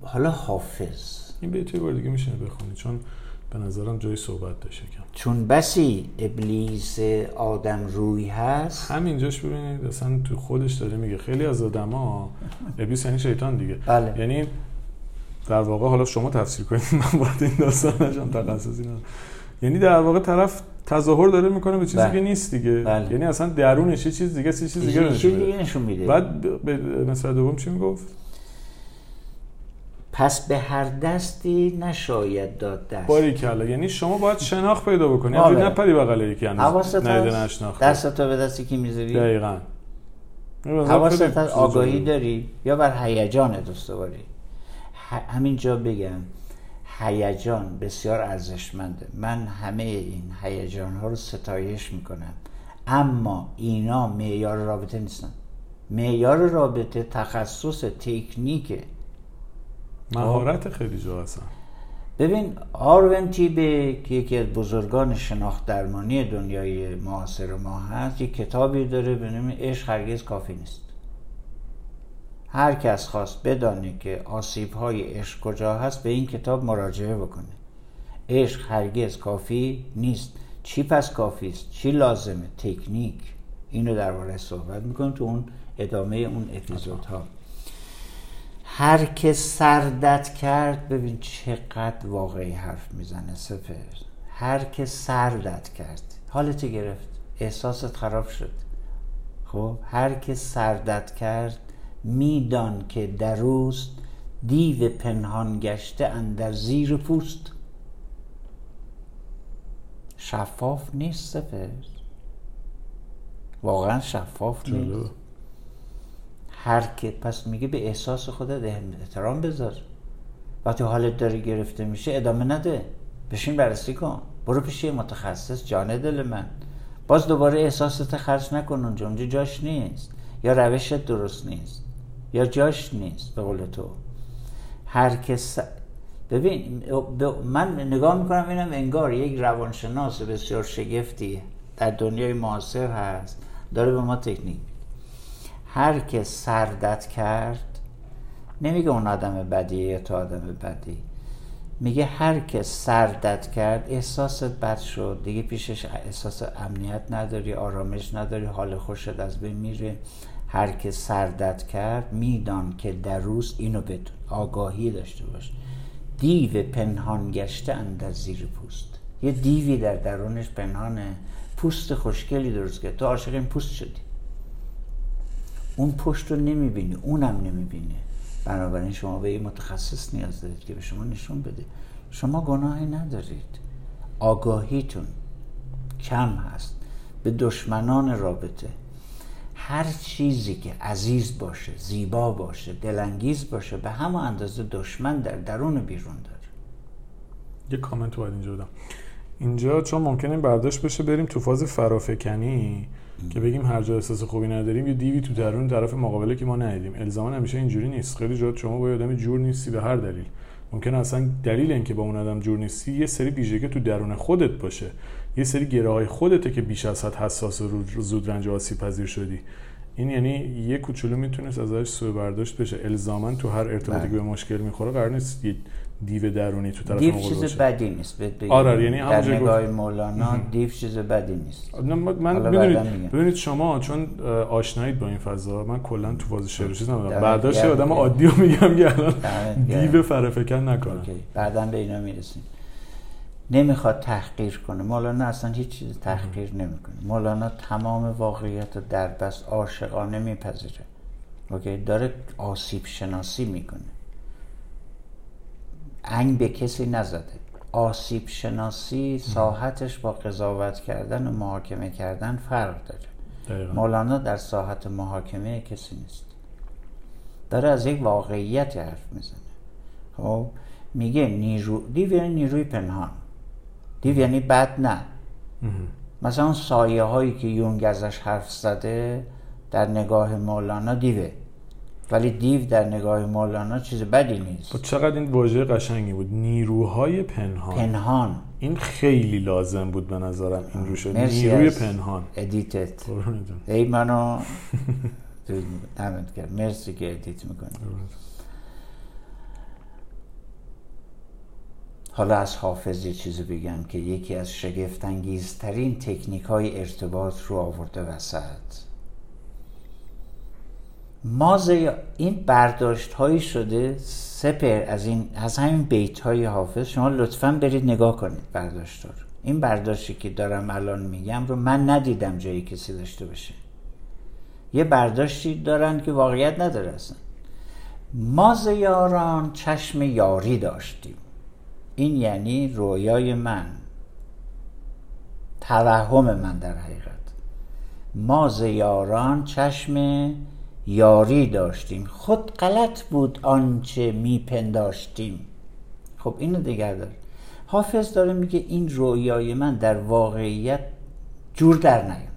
[SPEAKER 2] حالا حافظ.
[SPEAKER 1] این بیت یه بار دیگه میشه بخونی. چون به نظرم جای صحبت داشته کم
[SPEAKER 2] چون بسی ابلیس آدم روی هست
[SPEAKER 1] همینجاش ببینید اصلا تو خودش داره میگه خیلی از آدما ابلیس یعنی شیطان دیگه
[SPEAKER 2] بله.
[SPEAKER 1] یعنی در واقع حالا شما تفسیر کنید من وارد این داستان نشم تخصصی ندارم یعنی در واقع طرف تظاهر داره می‌کنه به چیزی
[SPEAKER 2] بله.
[SPEAKER 1] که نیست دیگه
[SPEAKER 2] بله.
[SPEAKER 1] یعنی اصلا درونش یه چیز دیگه چیز دیگه نشون میده.
[SPEAKER 2] دیگه نشون میده
[SPEAKER 1] بعد به مثال دوم چی می‌گفت
[SPEAKER 2] پس به هر دستی نشاید داد دست.
[SPEAKER 1] باری کلا. یعنی شما باید شناخت پیدا بکنی.
[SPEAKER 2] آره.
[SPEAKER 1] همینجوری نپری بغل یکی هنوز. نشناخته.
[SPEAKER 2] دست تو به دستی که می‌ذاری
[SPEAKER 1] دقیقاً.
[SPEAKER 2] حواست
[SPEAKER 1] چیز
[SPEAKER 2] آگاهی. داری یا بر هیجانت استواری؟ ه- همینجا بگم. هیجان بسیار ارزشمنده. من همه این هیجان ها رو ستایش می‌کنم. اما اینا معیار رابطه نیستن. معیار رابطه تخصص تکنیکه.
[SPEAKER 1] مهارت خیلی جا هستن.
[SPEAKER 2] ببین آروین تیبه که یکی از بزرگان شناخت درمانی دنیای معاصر ما هست یک کتابی داره به نام عشق هرگز کافی نیست. هر کس خواست بدانه که آسیب های عشق کجا هست به این کتاب مراجعه بکنه. عشق هرگز کافی نیست. چی پس کافی است؟ چی لازمه؟ تکنیک. اینو درباره صحبت می‌کنم تو اون ادامه اون اپیزودها. هر که سردت کرد ببین چقدر واقعی حرف می‌زنه سپر هر که سردت کرد. حالت گرفت. احساست خراب شد. خب هر که سردت کرد میدان که در اوست دیو پنهان گشته اندر زیر پوست. شفاف نیست سپر واقعا شفاف نیست. هر که پس میگه به احساس خودت احترام بذار. وقتی حالت داره گرفته میشه ادامه نده. بشین بررسی کن. برو پیش متخصص جان دل من. باز دوباره احساست خرج نکن اونجا. اونجا جاش نیست. یا روشت درست نیست. یا جاش نیست به قول تو. هر کس ببین من نگاه می‌کنم اینم انگار یک روانشناس بسیار شگفتی در دنیای معاصر هست. داره به ما تکنیک. هر که سردت کرد نمیگه اون آدم بدیه یا تو آدم بدی. میگه هر که سردت کرد احساست بد شد. دیگه پیشش احساس امنیت نداری آرامش نداری حال خوشت از بین میره. هر که سردت کرد میدان که در روز اینو بدون آگاهی داشته باش. دیو پنهان گشته اندر زیر پوست. یه دیوی در درونش پنهانه. پوست خوشگلی درست کرد. تو عاشق این پوست شدی. اون پشت رو نمی‌بینی اونم نمی‌بینه بنابراین شما به یه متخصص نیاز دارید که به شما نشون بده. شما گناهی ندارید. آگاهیتون کم هست. به دشمنان رابطه. هر چیزی که عزیز باشه زیبا باشه دلانگیز باشه به همه اندازه دشمن در درون بیرون داره.
[SPEAKER 1] یه کامنت باید اینجا بدم. اینجا چون ممکنه برداشت بشه بریم تو فاز فرافکنی. که بگیم هر جا احساس خوبی نداریم یه دیوی تو درون طرف مقابله که ما ندیدیم. الزاما همیشه اینجوری نیست. خیلی جا شما با آدمی جور نیستی به هر دلیل. ممکن اصلا دلیل اینکه با اون آدم جور نیستی یه سری ویژگی تو درون خودت باشه. یه سری گره های خودته که بیش از حد حساس و زود رنج و آسیب پذیر شدی. این یعنی یه کوچولو می‌تونست ازش سوء برداشت بشه. الزاما تو هر ارتباطی که به مشکل می‌خوره قرار نیست. دیو درونی تو طرف
[SPEAKER 2] دیو چیز بدی نیست
[SPEAKER 1] آره یعنی
[SPEAKER 2] در نگاه مولانا دیو چیز بدی نیست.
[SPEAKER 1] من می‌دونید ببینید شما چون آشنایید با این فضا من کلا تو فاز شعر چیز ندارم. برداشت آدم عادی رو میگم که الان دیو فرافکن نکنه
[SPEAKER 2] بعدا به اینا می‌رسیم. نمی‌خواد تحقیر کنه. مولانا اصلا هیچ چیز تحقیر نمی‌کنه. مولانا تمام واقعیت رو در بس عاشقانه میپذیره. اوکی داره آسیب شناسی می‌کنه. انگ به کسی نزده. آسیب شناسی ساحتش با قضاوت کردن و محاکمه کردن فرق داره. مولانا در ساحت محاکمه کسی نیست. داره از یک واقعیت حرف می‌زنه. خب میگه نیرو دیو یعنی نیروی پنهان. دیو یعنی بد نه. مثلا سایه هایی که یونگ ازش حرف زده در نگاه مولانا دیوه. ولی دیو در نگاه مولانا چیز بدی نیست.
[SPEAKER 1] با خب چقدر این واژه قشنگی بود. نیروهای پنهان.
[SPEAKER 2] پنهان.
[SPEAKER 1] این خیلی لازم بود به نظرم این روش نیروی پنهان.
[SPEAKER 2] ادیتت. ای منو. دمت کرد مرسی که ادیت می‌کنی. حالا از حافظ یه چیزی بگم که یکی از شگفتانگیزترین تکنیک های ارتباط رو آورده وسط. ماز این برداشت هایی شده سپر از این از همین بیت های حافظ. شما لطفا برید نگاه کنید برداشت رو. این برداشتی که دارم الان میگم رو من ندیدم جایی کسی داشته باشه. یه برداشتی دارن که واقعیت نداره اصلا. ما یاران چشم یاری داشتیم. این یعنی رویای من. توهم من در حقیقت. ما یاران چشم یاری داشتیم. خود غلط بود آنچه میپنداشتیم. خب اینو دیگر داره حافظ داره میگه این رویای من در واقعیت جور در نیامد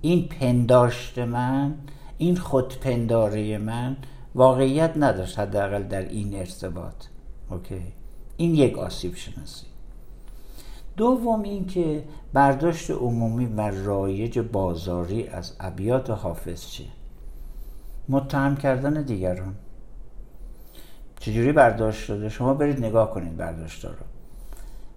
[SPEAKER 2] این پنداشت من این خودپنداره من واقعیت نداشت حداقل در این ارتباط. اوکی؟ این یک آسیب شناسی. دوم اینکه برداشت عمومی و رایج بازاری از ابیات حافظ چیه؟ متهم کردن دیگران. چجوری برداشت شده؟ شما برید نگاه کنید برداشت رو.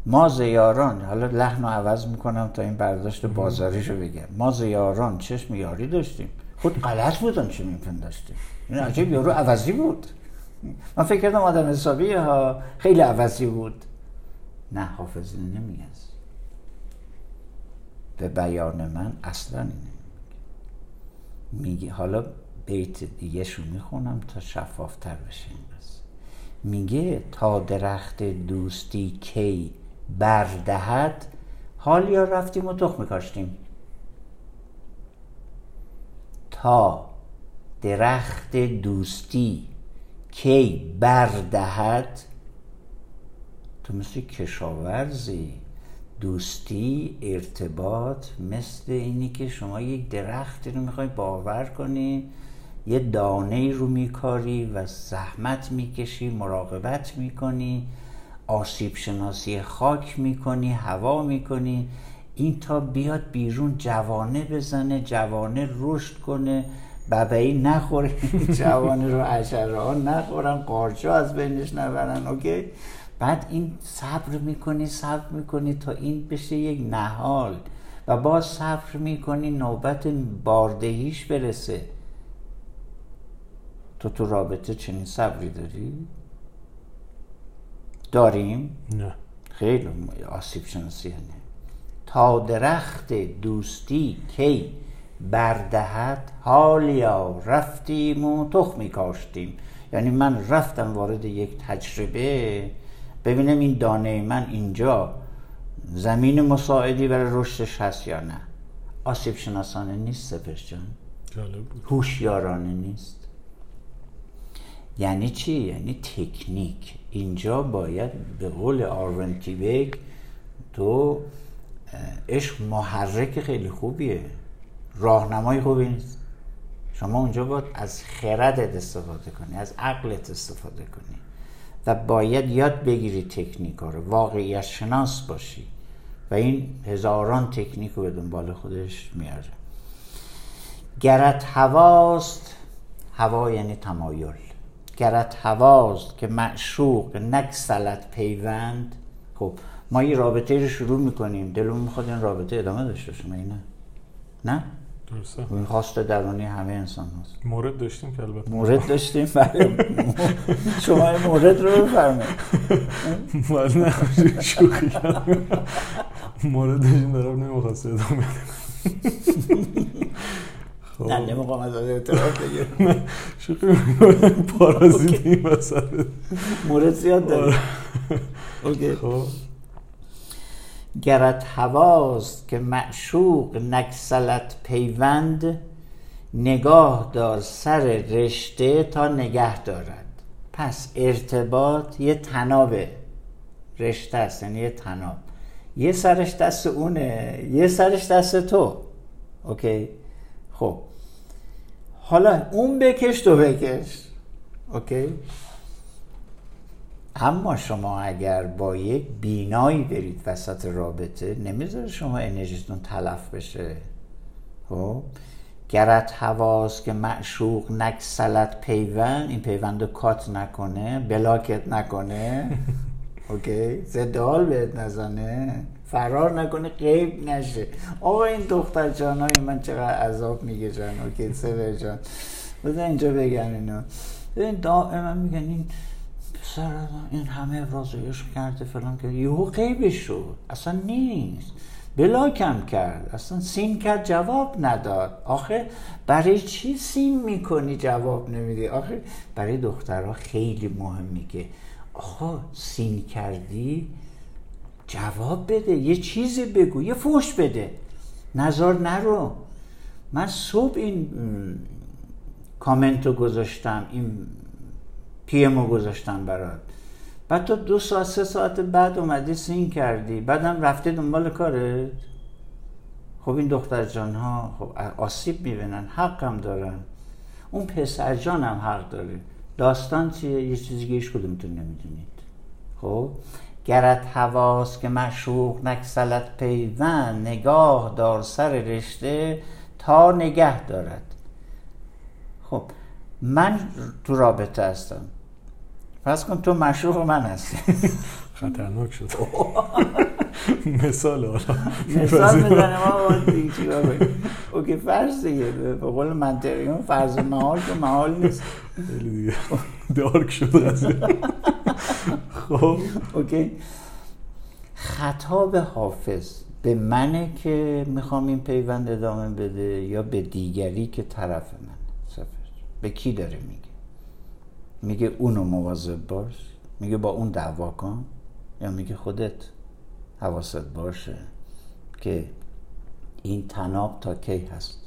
[SPEAKER 2] ما زیاران حالا لحن رو عوض می‌کنم تا این برداشت بازاریشو بگم. ما زیاران چشم یاری داشتیم. خود غلط بودن چه میپنداشتیم این عجیب یارو عوضی بود. من فکر کردم آدم حسابی ها خیلی عوضی بود. نه حافظی نمیگه. به بیان من اصلا میگه حالا بیت دیگه شو می‌خونم تا شفافتر بشه این میگه تا درخت دوستی کی بردهد حال یا رفتیم و تخم کاشتیم تا درخت دوستی کی بردهد تو مثل کشاورزی دوستی ارتباط مثل اینی که شما یک درختی رو می‌خوای باور کنی یه دانه رو میکاری و زحمت می‌کشی مراقبت می‌کنی آسیب شناسی خاک می‌کنی هوا می‌کنی. این تا بیاد بیرون جوانه بزنه جوانه رشد کنه. ببعی نخوره جوانه رو عشره ها نخورن قارچا از بینش نبرن اوکی؟ بعد این صبر می‌کنی صبر می‌کنی تا این بشه یک نهال و باز صبر می‌کنی نوبت باردهیش برسه. تو تو رابطه چنین صبری داری؟ داریم؟
[SPEAKER 1] نه.
[SPEAKER 2] خیلی آسیب شناسی نه تا درخت دوستی کی بردهد؟ حالیا رفتیم و تخمی کاشتیم. یعنی من رفتم وارد یک تجربه. ببینم این دانه من اینجا زمین مساعدی برای رشدش هست یا نه. آسیب شناسانه نیست سپش جان. هوشیارانه نیست. یعنی چی؟ یعنی تکنیک. اینجا باید به قول آرون تیبک تو عشق محرک خیلی خوبیه. راهنمای خوبی نیست. شما اونجا باید از خردت استفاده کنی از عقلت استفاده کنی و باید یاد بگیری تکنیک رو واقعیت شناس باشی و این هزاران تکنیک رو به دنبال خودش میاره. گرت هواست. هوا یعنی تمایل. گرت هواست که معشوق نکسلت پیوند. خب ما یه رابطه رو شروع می‌کنیم. دلمون می‌خواد این رابطه ادامه داشته باشه نه؟ نه؟
[SPEAKER 1] درسته.
[SPEAKER 2] این خواست درونی همه انسان هست
[SPEAKER 1] مورد داشتیم که البته.
[SPEAKER 2] مورد داشتیم بله. شما این مورد رو بفرمایید.
[SPEAKER 1] ولی نه شوخی مورد داشتیم دارم نمی‌خواست ادامه
[SPEAKER 2] خب. نه نمی‌خوام از اعتراف بگیرم.
[SPEAKER 1] شوخی پارازیتی این مسئله
[SPEAKER 2] مورد زیاد داره. اوکی.
[SPEAKER 1] خب.
[SPEAKER 2] گرت هواست که معشوق نکسلت پیوند نگاه دار سر رشته تا نگه دارد. پس ارتباط یه تنابه رشته است یعنی یه تناب. یه سرش دست اونه یه سرش دست تو. اوکی؟ خب. حالا اون بکش تو بکش اوکی؟ اما شما اگر با یک بینایی برید وسط رابطه نمی‌ذاره شما انرژیتون تلف بشه. خب؟ گرت هواست که معشوق نگسلد پیوند این پیوند رو cut نکنه block ت نکنه. OK؟ ضد حال بهت نزنه. فرار نکنه غیب نشه. آقا این دختر جانای من چقدر عذاب میگه جان OK سر جان. بذار اینجا بگم اینو. این دائما میگن این پسر این همه عشق کرده فلان کرده یهو غیبش شد. اصلا نیست. بلاکم کرد. اصلا سین کرد جواب نداد. آخه برای چی سین می‌کنی جواب نمیدی آخه برای دخترها خیلی مهم میگه آقا سین کردی جواب بده یه چیزی بگو یه فوش بده. نظر نرو. من صبح این کامنت رو گذاشتم این پیم رو گذاشتم برات. بعد تو دو ساعت سه ساعت بعد اومدی سین کردی. بعدم رفته دنبال کارت. خب این دختر جان ها خب آسیب می‌بینن حقم دارن. اون پسر جان هم حق داره. داستان چیه؟ یه چیزی که هیچ کدومتون نمی‌دونید. خب؟ گرت هواست که مشوق نکسلت پیوند نگاه دار سر رشته تا نگه دارد. خب من تو رابطه هستم. پس کن تو مشروع من هستی.
[SPEAKER 1] خطرناک شد. مثال حالا.
[SPEAKER 2] مثال بزنه ما باید اوکی فرض دیگه به قول منطقیون فرض محال که محال نیست.
[SPEAKER 1] خیلی دیگه. دارک شد قضیه خب.
[SPEAKER 2] اوکی. خطاب حافظ به منه که می‌خوام این پیوند ادامه بده یا به دیگری که طرف من؟ سفر. به کی داره میگه؟ میگه اونو مواظب باش. میگه با اون دعوا کن. یا میگه خودت. حواست باشه که این تناب تا کی هست؟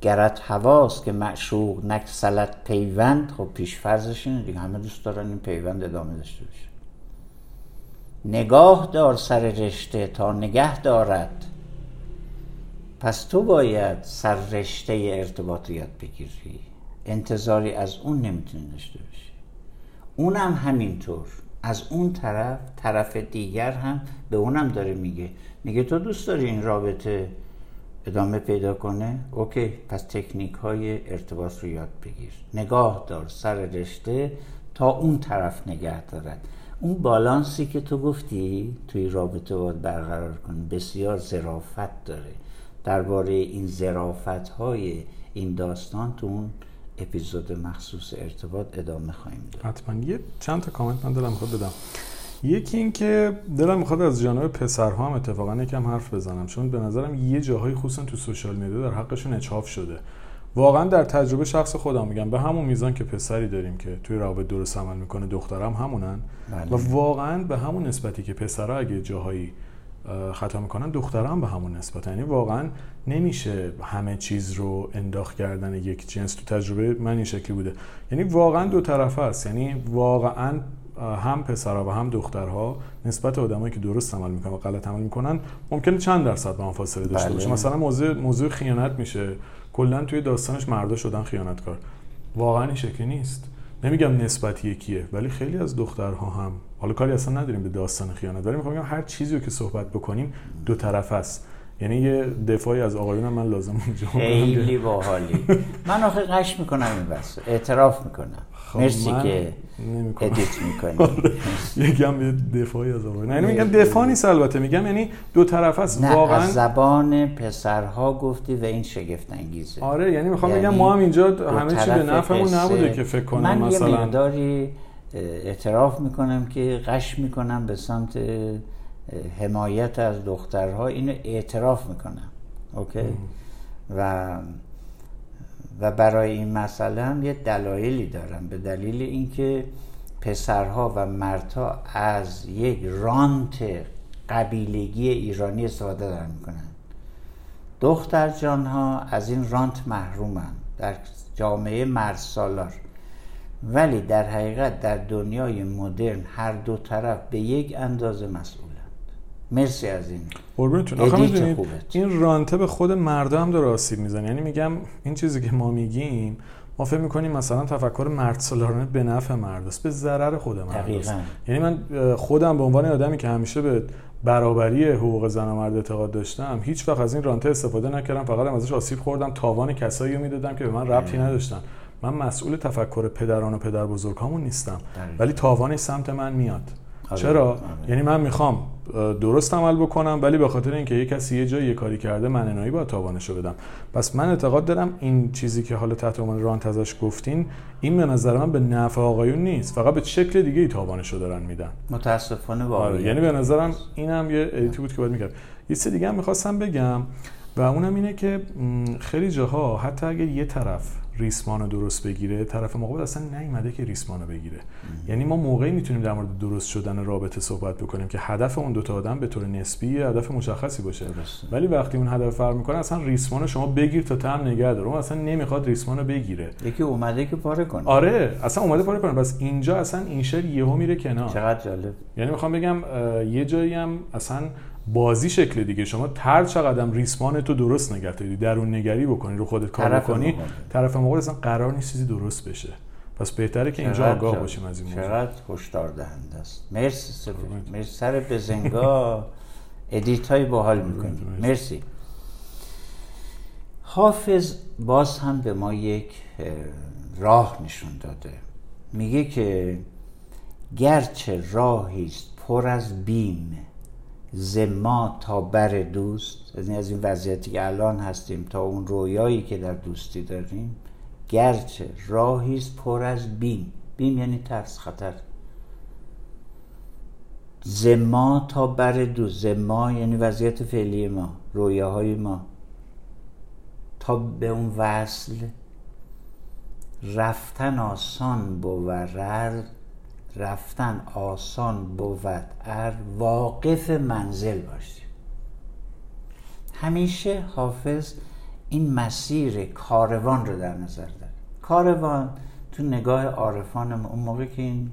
[SPEAKER 2] گرت هواست که معشوق نکسلت پیوند خب پیش فرضش اینه دیگه همه دوست دارن این پیوند ادامه داشته باشه. نگاه دار سر رشته تا نگه دارد. پس تو باید سر رشته ارتباط یاد بگیری. انتظاری از اون نمی‌تونی داشته باشی. اونم همینطور. از اون طرف طرف دیگر هم به اونم داره میگه. میگه تو دوست داری این رابطه ادامه پیدا کنه؟ اوکی پس تکنیک های ارتباط رو یاد بگیر. نگاه دار سر رشته تا اون طرف نگه دارد. اون بالانسی که تو گفتی توی رابطه باید برقرار کنی بسیار زرافت داره. درباره این زرافت های این داستان تو اون اپیزود مخصوص ارتباط ادامه خواهیم داد.
[SPEAKER 1] حتما. یه چند تا کامنت من دلم می‌خواد بدم. یکی این که دلم می‌خواد از جانب پسرها هم اتفاقا یکم حرف بزنم چون به نظرم یه جاهای خصوصا تو سوشال میدیا در حقشون اچاف شده. واقعا در تجربه شخص خودم میگم به همون میزان که پسری داریم که توی رابطه درست عمل می‌کنه دخترم همونن.
[SPEAKER 2] بله.
[SPEAKER 1] و واقعا به همون نسبتی که پسرها اگه جاهایی اه، خطا می‌کنن دخترها هم به همون نسبت. یعنی واقعا نمیشه همه چیز رو انداخت کردن یک جنس. تو تجربه من این شکلی بوده. یعنی واقعا دو طرفه است یعنی واقعا هم پسرها و هم دخترها نسبت به آدمایی که درست عمل می‌کنن و غلط عمل می‌کنن ممکنه چند درصد با هم فاصله داشته
[SPEAKER 2] بله.
[SPEAKER 1] باشه مثلا موضوع موضوع خیانت میشه. کلا توی داستانش مردا شدن خیانتکار. واقعا این شکلی نیست. نمیگم نسبت یکیه ولی خیلی از دخترها هم حالا کاری اصلا نداریم به داستان خیانت. ولی می‌خوام بگم هر چیزی رو که صحبت بکنیم دو طرف است. یعنی یه دفاعی از آقایون هم من لازم اونجا
[SPEAKER 2] خیلی باحالی. من آخه قش می‌کنم این بس اعتراف می‌کنم.
[SPEAKER 1] خب
[SPEAKER 2] مرسی که. ادیت می‌کنی.
[SPEAKER 1] یکم یه دفاعی از آقایون. نه یعنی میگم دفاع نیست البته. میگم یعنی دو طرف است. واقعا
[SPEAKER 2] از زبان پسرها گفتی و این شگفت انگیزه
[SPEAKER 1] آره یعنی می‌خوام
[SPEAKER 2] یعنی
[SPEAKER 1] بگم ما هم اینجا همه چی به نفعمون. نبوده که فکر کنم
[SPEAKER 2] من یه
[SPEAKER 1] مثلا
[SPEAKER 2] مقداری اعتراف می‌کنم که قش می‌کنم به سمت حمایت از دخترها. اینو اعتراف می‌کنم. اوکی؟ و و برای این مسئله هم یه دلایلی دارم. به دلیل اینکه پسرها و مردها از یک رانت قبیلگی ایرانی استفاده دارن می‌کنن. دختر جان ها از این رانت محرومن. در جامعه مرد سالار ولی در حقیقت در دنیای مدرن هر دو طرف به یک اندازه مسئولند. مرسی از این
[SPEAKER 1] قربونتون. آخه
[SPEAKER 2] ادیت
[SPEAKER 1] می‌دونید،
[SPEAKER 2] خوبت.
[SPEAKER 1] این رانته به خود مردا هم داره آسیب می‌زنه. یعنی میگم این چیزی که ما میگیم ما فکر می‌کنیم مثلا تفکر مرد سالارانه به نفع مرد است به ضرر خود مرد است. یعنی من خودم به عنوان آدمی که همیشه به برابری حقوق زن و مرد اعتقاد داشتم هیچ وقت از این رانته استفاده نکردم فقط هم ازش آسیب خوردم تاوان کسایی رو می‌دادم که به من ربطی نداشتن. من مسئول تفکر پدران و پدر بزرگامون نیستم.
[SPEAKER 2] دقیقاً.
[SPEAKER 1] ولی تاوانی سمت من میاد.
[SPEAKER 2] آره،
[SPEAKER 1] چرا؟
[SPEAKER 2] آره.
[SPEAKER 1] یعنی من می‌خوام درست عمل بکنم ولی به خاطر اینکه یه کسی یه جایی یه کاری کرده من انایی باید تاوانشو بدم. پس من اعتقاد دارم این چیزی که حالا تحت عنوان رانت ازش گفتین این به نظر من به نفع آقایون نیست. فقط به شکل دیگه ای تاوانشو دارن میدن.
[SPEAKER 2] متاسفانه
[SPEAKER 1] آره.
[SPEAKER 2] واقعا
[SPEAKER 1] یعنی به نظرم اینم یه ادیتی بود که باید می‌کرد. یه سه دیگه هم می‌خواستم بگم و اونم اینه که خیلی جاها حتی اگه یه طرف ریسمان رو درست بگیره طرف مقابل اصلا نیومده که ریسمان رو بگیره. یعنی ما موقعی می‌تونیم در مورد درست شدن رابطه صحبت بکنیم که هدف اون دوتا آدم به طور نسبی هدف مشخصی باشه.
[SPEAKER 2] درسته.
[SPEAKER 1] ولی وقتی اون هدف فرق می‌کنه اصلا ریسمان رو شما بگیر تا تم نگه داره. اون اصلا نمی‌خواد ریسمان رو بگیره.
[SPEAKER 2] یکی اومده که پاره کنه.
[SPEAKER 1] آره اصلا اومده پاره کنه. بس اینجا اصلا این شعر یهو میره کنار.
[SPEAKER 2] چقدر جالب.
[SPEAKER 1] یعنی می‌خوام بگم یه جایی هم اصلا بازی شکل دیگه. شما تر چقدر ریسمان تو درست نگه داری درون نگری بکنی رو خودت کار
[SPEAKER 2] طرف
[SPEAKER 1] بکنی
[SPEAKER 2] مقابل.
[SPEAKER 1] طرف مقابل اصلا قرار نیست چیزی درست بشه. پس بهتره که اینجا آگاه. باشیم از این موضوع.
[SPEAKER 2] چقدر هشدار دهنده است. مرسی سپید مرسی. سر بزنگا. ادیت های باحال می‌کنی
[SPEAKER 1] مرسی.
[SPEAKER 2] حافظ باز هم به ما یک اه، راه نشون داده. میگه که گرچه راهی است پر از بیم ز ما تا بر دوست یعنی از این وضعیتی که الان هستیم تا اون رویایی که در دوستی داریم گرچه راهی است پر از بیم. بیم یعنی ترس خطر. ز ما تا بر دوست. ز ما یعنی وضعیت فعلی ما رویاهای ما. تا به اون وصل رفتن آسان بود رفتن آسان بود ار واقف منزل باشیم. همیشه حافظ این مسیر کاروان رو در نظر داره. کاروان تو نگاه عارفان اون موقع که این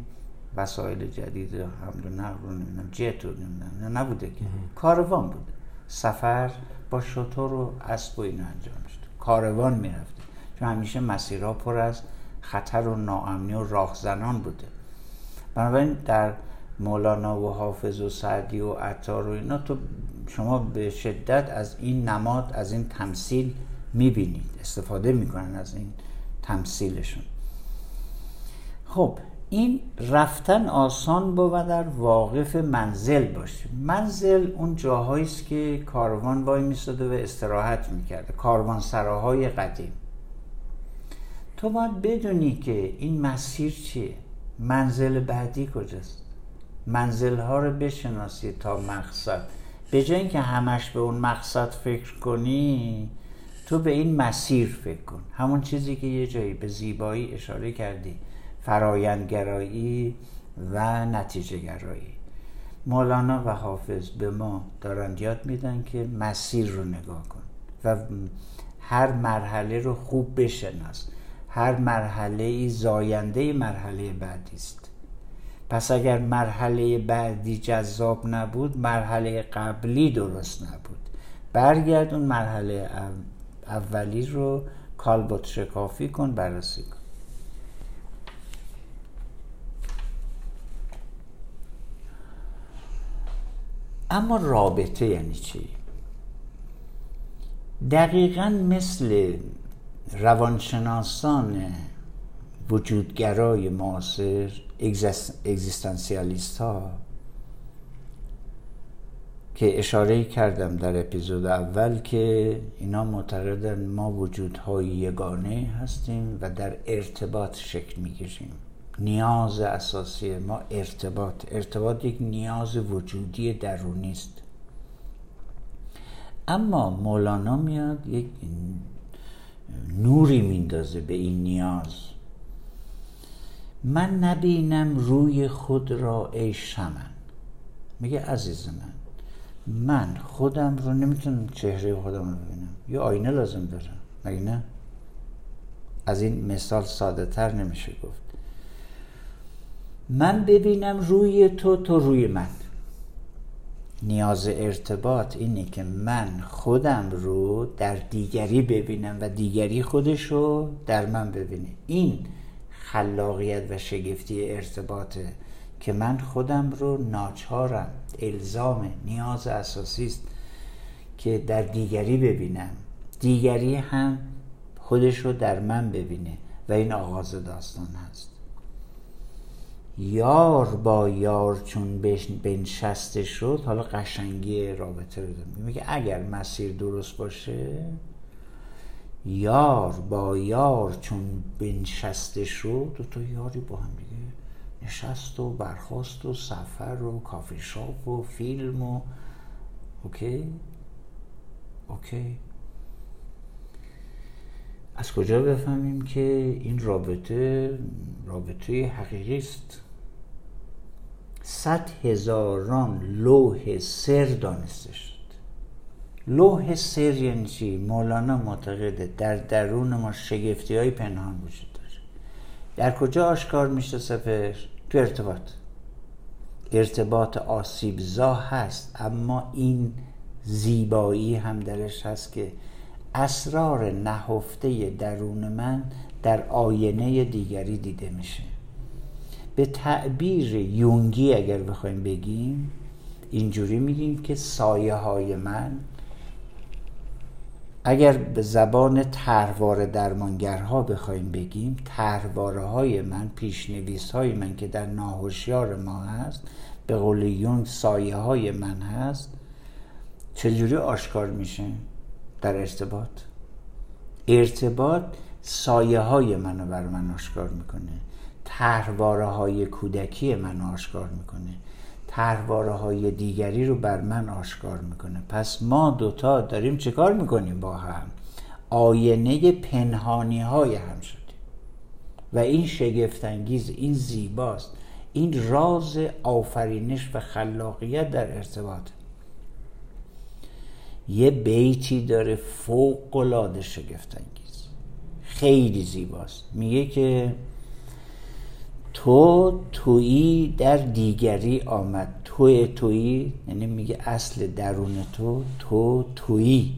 [SPEAKER 2] وسایل جدید حمل و نقل رو نمی‌دونم جت رو نمی‌دونم نبوده که. کاروان بوده سفر با شطور و اسب و اینا انجام شد کاروان می‌رفته چون همیشه مسیرها پر از خطر و ناامنی و راهزنان بوده. بنابراین در مولانا و حافظ و سعدی و عطار و اینا تو شما به شدت از این نماد از این تمثیل می‌بینید. استفاده می‌کنن از این تمثیلشون. خب این رفتن آسان بود در واقف منزل باشیم. منزل اون جاهایی است که کاروان وای میستاده و استراحت می‌کرده کاروان سراهای قدیم. تو باید بدونی که این مسیر چیه. منزل بعدی کجاست؟ منزل ها رو بشناسی تا مقصد. به جای اینکه همش به اون مقصد فکر کنی تو به این مسیر فکر کن. همون چیزی که یه جایی به زیبایی اشاره کردی. فرایندگرایی و نتیجه گرایی مولانا و حافظ به ما دارند یاد میدن که مسیر رو نگاه کن و هر مرحله رو خوب بشناس. هر مرحله ای زاینده مرحله بعدی است. پس اگر مرحله بعدی جذاب نبود مرحله قبلی درست نبود. برگرد اون مرحله اولی رو کالبوت شکافی کن بررسی کن. اما رابطه یعنی چی؟ دقیقا مثل روانشناسان وجودگرای معاصر اگزیستانسیالیست ها که اشاره کردم در اپیزود اول که اینا معتقدن ما وجودهای یگانه هستیم و در ارتباط شکل می‌گیریم. نیاز اساسی ما ارتباط. ارتباط یک نیاز وجودی درونی است. اما مولانا میاد یک نوری میندازه به این نیاز. من نبینم روی خود را ای شمن. میگه عزیز من من خودم رو نمی‌تونم چهره خودم رو ببینم. یه آینه لازم دارم مگه نه؟ از این مثال ساده تر نمیشه گفت. من ببینم روی تو تو روی من. نیاز ارتباط اینه که من خودم رو در دیگری ببینم و دیگری خودش رو در من ببینه. این خلاقیت و شگفتی ارتباطه که من خودم رو ناچارم الزام نیاز اساسی است که در دیگری ببینم. دیگری هم خودش رو در من ببینه و این آغاز داستان هست. یار با یار چون بنشسته شد حالا قشنگی رابطه رو میگه اگر مسیر درست باشه یار با یار چون بنشسته شد دو تا یاری با هم دیگه نشست و برخواست و سفر و کافی شاپ و فیلم و OK؟ OK. از کجا بفهمیم که این رابطه رابطه حقیقی است؟ صد هزاران لوح سر دانسته شد لوح سر یعنی چی؟ مولانا معتقده در درون ما شگفتی های پنهان وجود داره در کجا آشکار میشه سفر؟ تو ارتباط ارتباط آسیبزا هست اما این زیبایی هم درش هست که اسرار نهفته درون من در آینه دیگری دیده میشه به تعبیر یونگی اگر بخوایم بگیم اینجوری میگیم که سایه های من اگر به زبان تهروار درمانگرها بخوایم بگیم تهرواره های من پیشنویس های من که در ناهوشیار ما هست به قول یونگ سایه های من هست چجوری آشکار میشه در ارتباط؟ ارتباط سایه های منو بر من آشکار می‌کنه. تهرواره های کودکی من آشکار می‌کنه. تهرواره های دیگری رو بر من آشکار می‌کنه. پس ما دوتا داریم چه کار می‌کنیم با هم؟ آینه پنهانی های هم شدیم. و این شگفتانگیز این زیباست. این راز آفرینش و خلاقیت در ارتباط. یه بیتی داره فوق العاده شگفتانگیز. خیلی زیباست. میگه که تو تویی در دیگری آمد. تو تویی یعنی میگه اصل درون تو تو تویی.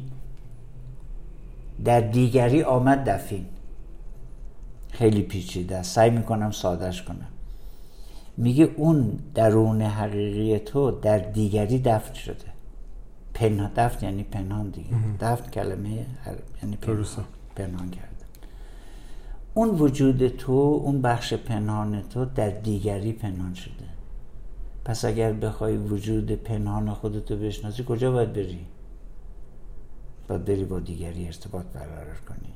[SPEAKER 2] در دیگری آمد دفین. خیلی پیچیده سعی می‌کنم سادش کنم. میگه اون درون حقیقی تو در دیگری دفن شده. پنهان دفن یعنی پنهان دیگه. دفن کلمه یعنی پنهان, پنهان کرد اون وجود تو اون بخش پنهان تو در دیگری پنهان شده. پس اگر بخوای وجود پنهان خودتو بشناسی کجا باید بری؟ باید بری با دیگری ارتباط برقرار کنی.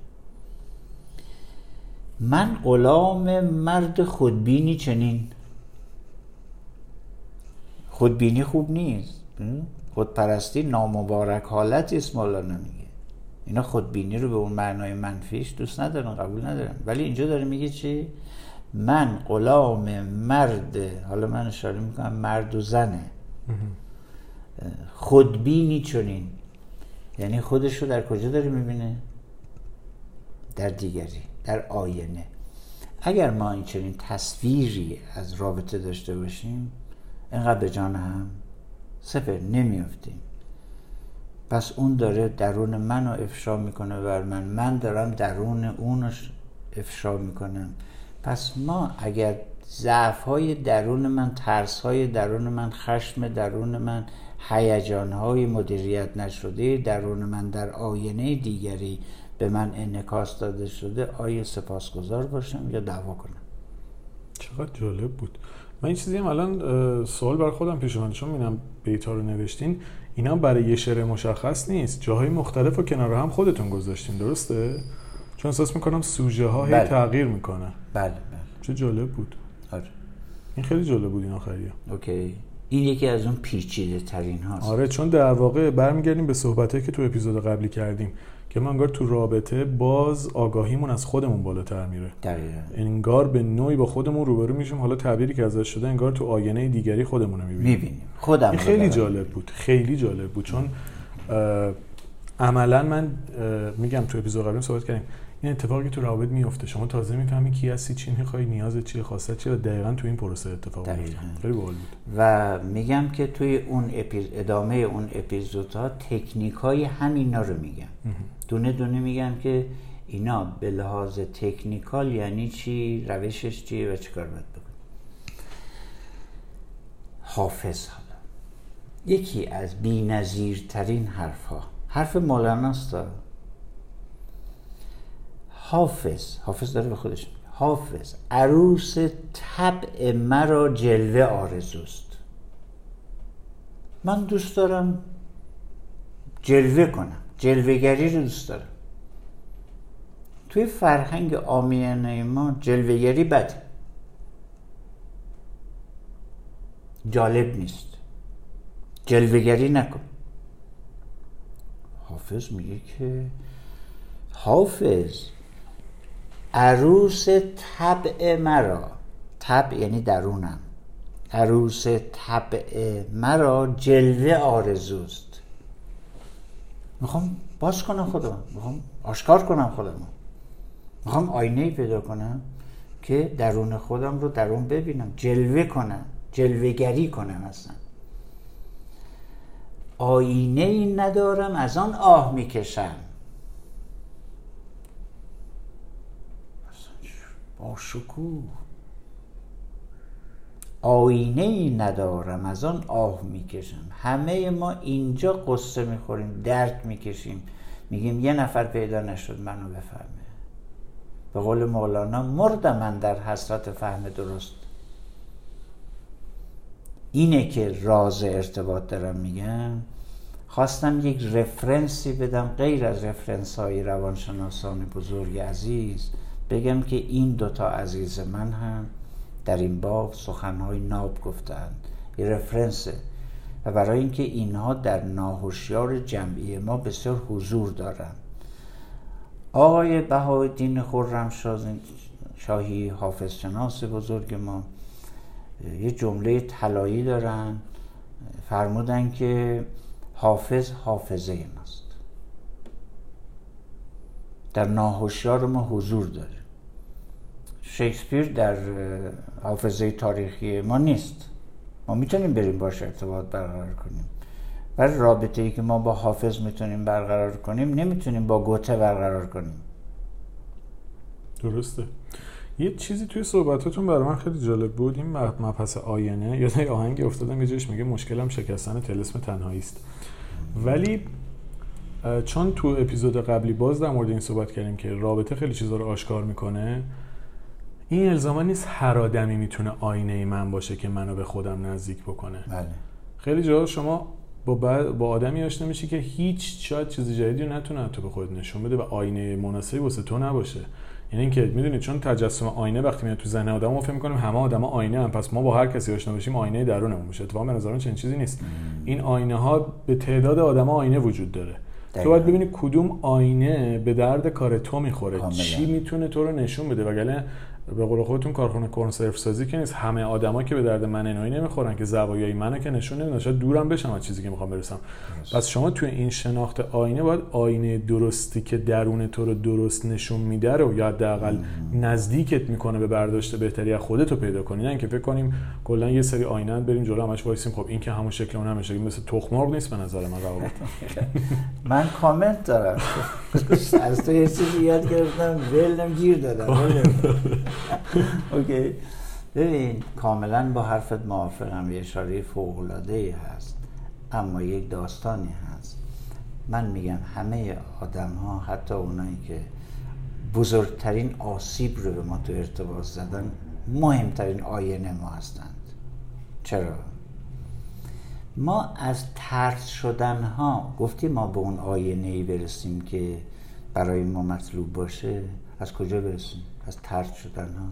[SPEAKER 2] من غلام مرد خودبینی چنین. خودبینی خوب نیست. خودپرستی نامبارک حالتی است مولانا میگه. اینا خودبینی رو به اون معنای منفیش دوست ندارن قبول ندارن. ولی اینجا داره میگه چی؟ من غلام مرد حالا من اشاره می‌کنم مرد و زنه. خودبینی چنین. یعنی خودش رو در کجا داره می‌بینه؟ در دیگری در آینه. اگر ما این چنین تصویری از رابطه داشته باشیم اینقدر به جان هم سفر نمیافتیم. پس اون داره درون منو افشا می‌کنه بر من. من دارم درون اونو افشا می‌کنم. پس ما اگر ضعف های درون من ترس های درون من خشم درون من هیجان های مدیریت نشده درون من در آینه دیگری به من انکاس داده شده آیا سپاسگزار باشم یا دعوا کنم؟
[SPEAKER 1] چقدر جالب بود. من این چیزی هم الان سوال بر خودم پیش اومد. چون می‌بینم بیتا رو نوشتین. اینا برای یه شعر مشخص نیست. جاهای مختلف و کنار هم خودتون گذاشتین درسته؟ چون احساس می‌کنم سوژه ها
[SPEAKER 2] بله.
[SPEAKER 1] تغییر می‌کنه.
[SPEAKER 2] بله بله.
[SPEAKER 1] چه جالب بود.
[SPEAKER 2] آره.
[SPEAKER 1] این خیلی جالب بود این آخریه
[SPEAKER 2] اوکی. این یکی از اون پیچیده ترین هاست.
[SPEAKER 1] آره چون در واقع برمیگردیم به صحبتایی که تو اپیزود قبلی کردیم. که ما انگار تو رابطه باز آگاهیمون از خودمون بالاتر میره.
[SPEAKER 2] دقیقا.
[SPEAKER 1] انگار به نوعی با خودمون روبرو میشیم حالا تعبیری که ازش شده انگار تو آینه دیگری خودمون رو می‌بینیم.
[SPEAKER 2] می‌بینیم. خودم
[SPEAKER 1] خیلی. جالب بود. خیلی جالب بود. چون عملا من میگم تو اپیزود قبلی صحبت کردیم. این اتفاقی تو روابط میفته شما تازه می‌فهمی کی هستی چی می‌خوای نیازت چیه خواستت چیه و دقیقا تو این پروسه اتفاق میفته. خیلی بود.
[SPEAKER 2] و میگم که توی اون اپیز... ادامه اون اپیزودها تکنیک های همینا رو میگم. دونه دونه میگم که اینا به لحاظ تکنیکال یعنی چی روشش چیه و چیکار باید بکنیم. حافظ حالا. یکی از بی‌نظیرترین حرف ها حرف مولاناست حافظ حافظ داره به خودش میگه. حافظ عروس طبع مرا جلوه آرزوست. من دوست دارم جلوه کنم. جلوهگری رو دوست دارم. توی فرهنگ آمیانه ما جلوهگری بده جالب نیست. جلوهگری نکن. حافظ میگه که حافظ عروس طبع مرا طبع یعنی درونم عروس طبع مرا جلوه آرزوست. می‌خوام باز کنم خودم. می‌خوام آشکار کنم خودم. می‌خوام آینه پیدا کنم که درون خودم رو درون ببینم. جلوه کنم. جلوهگری کنم اصلا. آینه ای ندارم از آن آه می‌کشم. با شکوه. آینه ای ندارم از آن آه می‌کشم. همه ما اینجا قصه می‌خوریم درد می‌کشیم. میگیم یه نفر پیدا نشد منو بفهمه به قول مولانا مردم من در حسرت فهم درست. اینه که راز ارتباط دارم میگم. خواستم یک رفرنسی بدم غیر از رفرنس های روانشناسان بزرگ عزیز. بگم که این دوتا عزیز من هم در این باب سخنهای ناب گفتند. یه رفرنسه. و برای اینکه اینها در ناهوشیار جمعی ما بسیار حضور دارند. آقای بهاءالدین خرم شاهی حافظ شناس بزرگ ما یه جمله طلایی دارن. فرمودن که حافظ حافظه ماست. در ناهوشیار ما حضور داره. شکسپیر در حافظه تاریخی ما نیست. ما می‌تونیم بریم باش ارتباط برقرار کنیم. ولی رابطه ای که ما با حافظ می‌تونیم برقرار کنیم نمی‌تونیم با گوته برقرار کنیم.
[SPEAKER 1] درسته. یه چیزی توی صحبتاتون برای من خیلی جالب بود. این مبحث آینه. یاد یه آهنگ افتادم یه جایش میگه مشکلم شکستن تلسم تنهایی است ولی چون تو اپیزود قبلی باز در مورد این صحبت کردیم که رابطه خیلی چیزا رو آشکار می‌کنه این الزاما نیست هر آدمی می‌تونه آینه من باشه که منو به خودم نزدیک بکنه.
[SPEAKER 2] بله.
[SPEAKER 1] خیلی جا شما با, با آدمی آشنا میشی که هیچ شاید چیز جدیدی رو نتونه تو به خود نشون بده و آینه مناسبی واسه تو نباشه. یعنی اینکه می‌دونید چون تجسم آینه وقتی میاد تو ذهن آدم ما فکر می‌کنیم همه آدما آینه هم پس ما با هر کسی آشنا بشیم آینه درونمون میشه. اتفاقا به نظر چنین چیزی نیست. این آینه ها به تعداد آدما آینه وجود داره. تو باید ببینی کدوم آینه به درد کار تو می‌خوره. چی می‌تونه تو رو نشون بده. وگرنه به قول خودتون کارخونه کنسرو سازی که نیست. همه آدما که به درد من اینایی نمی‌خورن که زوایای منو که نشون نمیدن. شاید دورم بشم از چیزی که می‌خوام برسم. پس شما توی این شناخت آینه باید آینه درستی که درون تو رو درست نشون میده رو یا حداقل نزدیکت می‌کنه به برداشت بهتری از خودت رو پیدا کنی. نه اینکه فکر کنیم کلا یه سری آینه بریم جلو همش وایسیم. خب این که همون شکل اون همشه مثل تخم مرغ نیست به نظر من روابط
[SPEAKER 2] من کامنت دارم. از تو یه چیزی یاد گرفتم. ولم گیر دادم. OK ببین کاملا با حرفت موافقم یه اشاره فوق العاده هست اما یک داستانی هست من میگم همه آدم ها حتی اونایی که بزرگترین آسیب رو به ما تو ارتباط زدن مهمترین آینه ما هستند چرا؟ ما از ترس شدن ها گفتیم ما به اون آینه ای برسیم که برای ما مطلوب باشه از کجا برسیم؟ از ترد شدن ها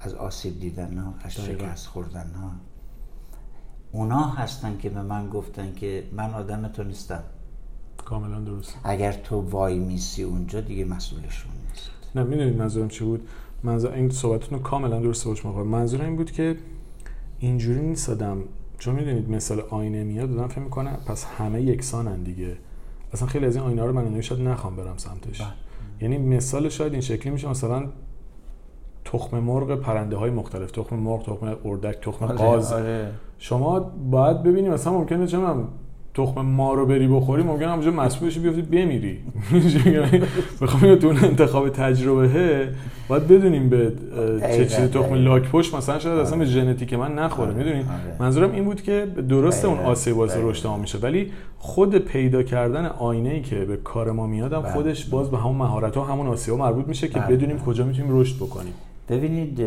[SPEAKER 2] از آسیب دیدن ها از شکست خوردن ها اونا هستن که به من گفتن که من آدم تو نیستم.
[SPEAKER 1] کاملا درست
[SPEAKER 2] اگر تو وای میسی اونجا دیگه مسئولشون نیست.
[SPEAKER 1] نه می‌دونید منظورم چی بود؟ منظور این صحبتتون کاملا درست باش موقع منظورم این بود که اینجوری نیست آدم. چون می‌دونید مثال آینه میاد دادم فکر می‌کنه پس همه یکسانن دیگه. اصلا خیلی از این آینه رو من شاید نخوام برم سمتش. بله. یعنی مثال شاید این شکلی میشه مثلا تخم مرغ پرنده های مختلف تخم مرغ تخم اردک تخم آره، قاز آره. شما باید ببینیم مثلا ممکنه چه تخم ما رو بری بخوری ممکن همونجا مسئول بشی بیفتی بمیری. بخوام تو انتخاب تجربه باید بدونیم به چه چیزی تخم لاک پشت مثلا شاید اصلا به ژنتیک من نخوره می‌دونین منظورم این بود که درسته اون آسیب باعث رشد ما میشه ولی خود پیدا کردن آینه ای که به کار ما میادم بله. خودش باز به همون مهارت ها همون آسیب مربوط میشه که بله. بدونیم کجا می‌تونیم رشد بکنیم.
[SPEAKER 2] ببینید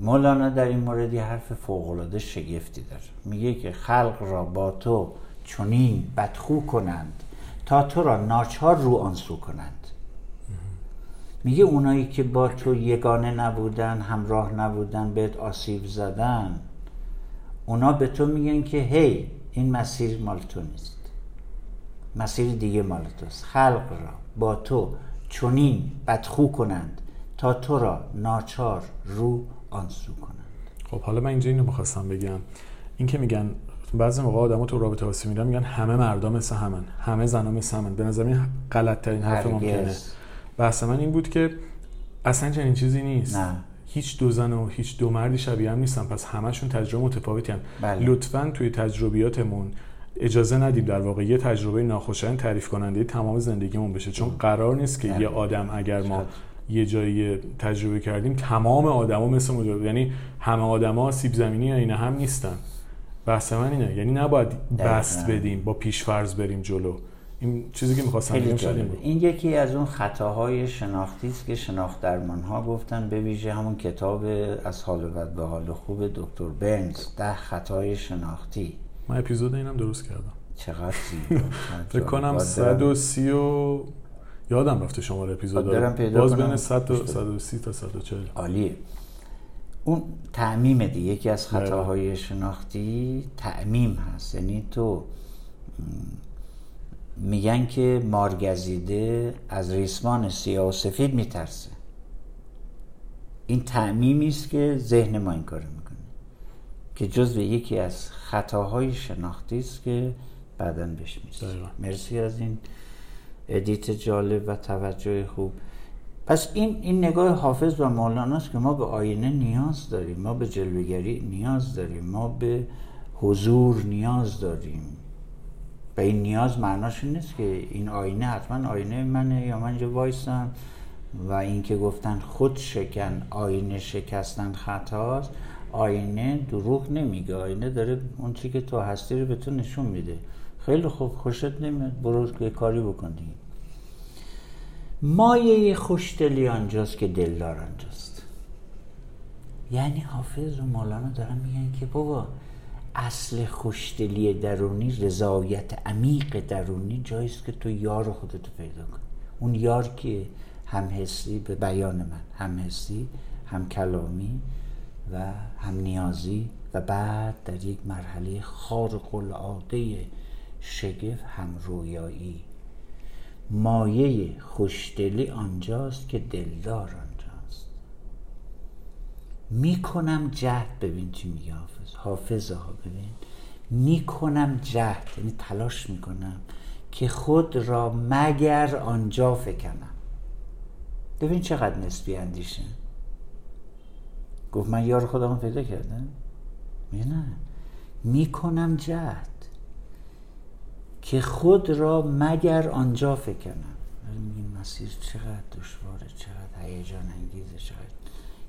[SPEAKER 2] مولانا در این مورد یه حرف فوقالعاده شگفتی داره. میگه که خلق را با تو چنین بدخو کنند تا تو را ناچار رو آنسو کنند. میگه اونایی که با تو یگانه نبودن همراه نبودن بهت آسیب زدن اونا به تو میگن که هی این مسیر مال تو نیست. مسیر دیگه مال توست. خلق را با تو چنین بدخو کنند تا تو را ناچار رو آنسو کنند.
[SPEAKER 1] خب حالا من اینجا اینو می‌خواستم بگم. این که میگن بعضی موقع آدم‌ها تو رابطه واسه میرن میگن همه مردم مثل همن همه زنا مثل همن. به نظر من غلط ترین حرف ممکنه. بحث من این بود که اصلا چنین چیزی نیست.
[SPEAKER 2] نه.
[SPEAKER 1] هیچ دو زن و هیچ دو مردی شبیه هم نیستن. پس همشون تجربه متفاوتی هم
[SPEAKER 2] بله.
[SPEAKER 1] لطفا توی تجربیاتمون اجازه ندیم در واقع یه تجربه ناخوشایند تعریف کننده تمام زندگیمون بشه. چون قرار نیست که یه آدم اگر ما یه جایی تجربه کردیم تمام آدما مثل مجرد یعنی همه آدما سیب زمینی اینا هم نیستن. بحث من اینه. یعنی نباید بست بدیم با پیشفرض بریم جلو. این چیزی که می‌خواستم بگم
[SPEAKER 2] این یکی از اون خطاهای شناختی است که شناخت درمان ها گفتن به ویژه همون کتاب از حال بد به حال خوب دکتر بنز ده خطای شناختی.
[SPEAKER 1] من اپیزود اینم درست کردم.
[SPEAKER 2] چقدر
[SPEAKER 1] فکر کنم 130 و یادم رفته شماره اپیزود باز بین 100 تا 130 تا 140
[SPEAKER 2] عالیه. اون تعمیم دیگه یکی از بله. خطاهای شناختی تعمیم هست. یعنی تو میگن که مارگزیده از ریسمان سیاه و سفید میترسه. این تعمیمی است که ذهن ما این کار می‌کنه. که جزو یکی از خطاهای شناختی است که بعدا بهش مرسی از این ادیت جالب و توجه خوب. پس این این نگاه حافظ و است که ما به آینه نیاز داریم. ما به جلوگری نیاز داریم. ما به حضور نیاز داریم. و این نیاز معناش نیست که این آینه حتما آینه منه یا من اینجا وایسم و اینکه گفتن خود شکن آینه شکستن خطاست. آینه دروغ نمیگه. آینه داره اون چی که تو هستی رو به تو نشون میده. خیلی خوب خوشت نمیاد. برو کاری بکن مایه خوشدلی آنجاست که دلدار آنجاست یعنی حافظ و مولانا دارن میگن که بابا اصل خوشدلی درونی رضایت عمیق درونی جاییست که تو یار خودتو پیدا کن. اون یار که هم حسی به بیان من هم حسی هم کلامی و هم نیازی و بعد در یک مرحله خارق العاده شگفت همرویایی مایه خوشدلی آنجاست که دلدار آنجاست. می‌کنم جهد ببین چی میگه حافظ. حافظ ها ببین. می‌کنم جهد یعنی تلاش می‌کنم که خود را مگر آنجا فکنم. ببین چقدر نسبی اندیشه. گفت من یار خودم پیدا کردم. نه. می‌کنم جهد. که خود را مگر آنجا فکنم این مسیر چقدر دشواره چقدر هیجان انگیزه چقدر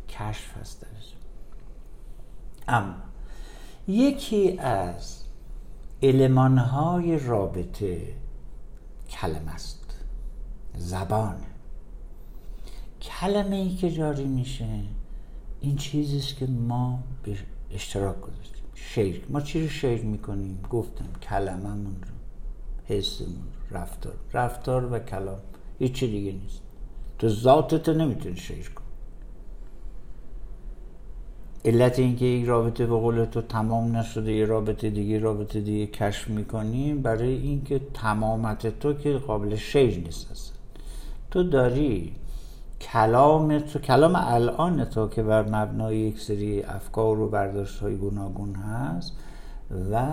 [SPEAKER 2] کشف هست درش. اما یکی از المانهای رابطه کلمه است. زبان. کلمه ای که جاری میشه این چیزیست که ما به اشتراک گذاشتیم. شیر ما چی رو شیر می‌کنیم؟ گفتم کلممون رو. حسمون رفتار. رفتار و کلام. هیچ دیگه نیست. تو ذاتت نمی‌تونی شیر کن علت اینکه یک رابطه به قول تو تمام نشده یه رابطه دیگه رابطه دیگه کشف می‌کنیم برای اینکه تمامت تو که قابل شیر نیست اصلا. تو داری کلام تو کلام الان تو که بر مبنای یک سری افکار و برداشت های گوناگون هست و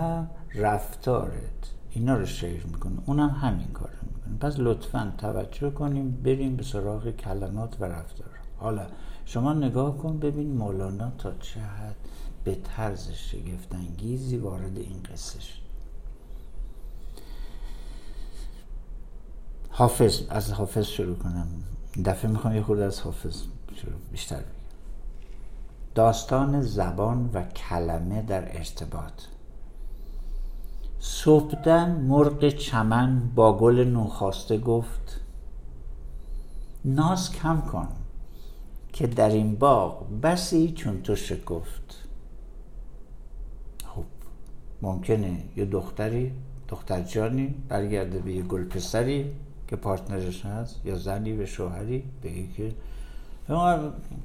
[SPEAKER 2] رفتارت. اینا رو شیر می‌کنه. اونم همین کار رو می‌کنه. پس لطفا توجه کنیم بریم به سراغ کلمات و رفتار. حالا شما نگاه کن ببین مولانا تا چه حد به طرز شگفتانگیزی وارد این قصه شد. حافظ از حافظ شروع کنم. دفعه می‌خوام یه خورده از حافظ شروع بیشتر بگم. داستان زبان و کلمه در ارتباط. صبحدم مرغ چمن با گل نوخواسته گفت ناز کم کن که در این باغ بسی چون تو شکفت. خب ممکنه یه دختری دختر جانی برگرده به یه گل پسری که پارتنرش هست یا زنی به شوهری بگی که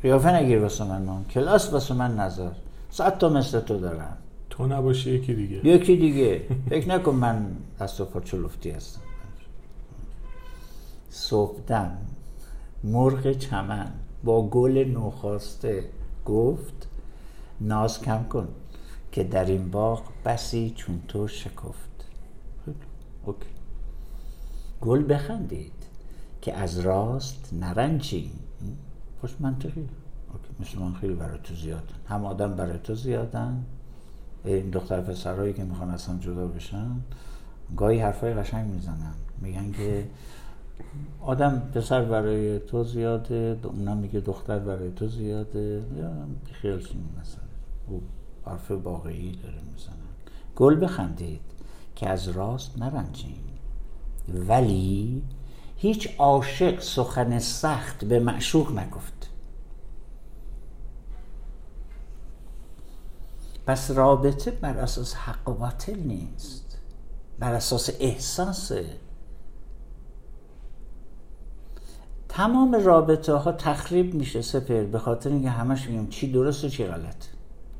[SPEAKER 2] قیافه نگیر واسه من من کلاس واسه من نظر صد تا مثل تو دارم.
[SPEAKER 1] تو نباشی یکی دیگه.
[SPEAKER 2] یکی دیگه. فکر نکن من از تو پاچه لفتی هستم. صبحدم. مرغ چمن. با گل نوخواسته گفت ناز کم کن که در این باغ بسی چون تو شکفت. OK. گل بخندید که از راست نرنجیم خوش منطقی OK. مثل من خیلی برای تو زیادن. هم آدم برای تو زیادن. این دختر پسرهایی که می‌خوان اصلا جدا بشن گاهی حرفای قشنگ می‌زنن. میگن که آدم پسر برای تو زیاده اونم میگه دختر برای تو زیاده. یا خیال مثلا. او حرف واقعی داره می‌زنن گل بخندید که از راست نرنجیم ولی هیچ عاشق سخن سخت به معشوق نگفت. پس رابطه بر اساس حق و باطل نیست. بر اساس احساسه تمام رابطه ها تخریب میشه سپر. به خاطر اینکه همش میگم چی درست و چی غلط.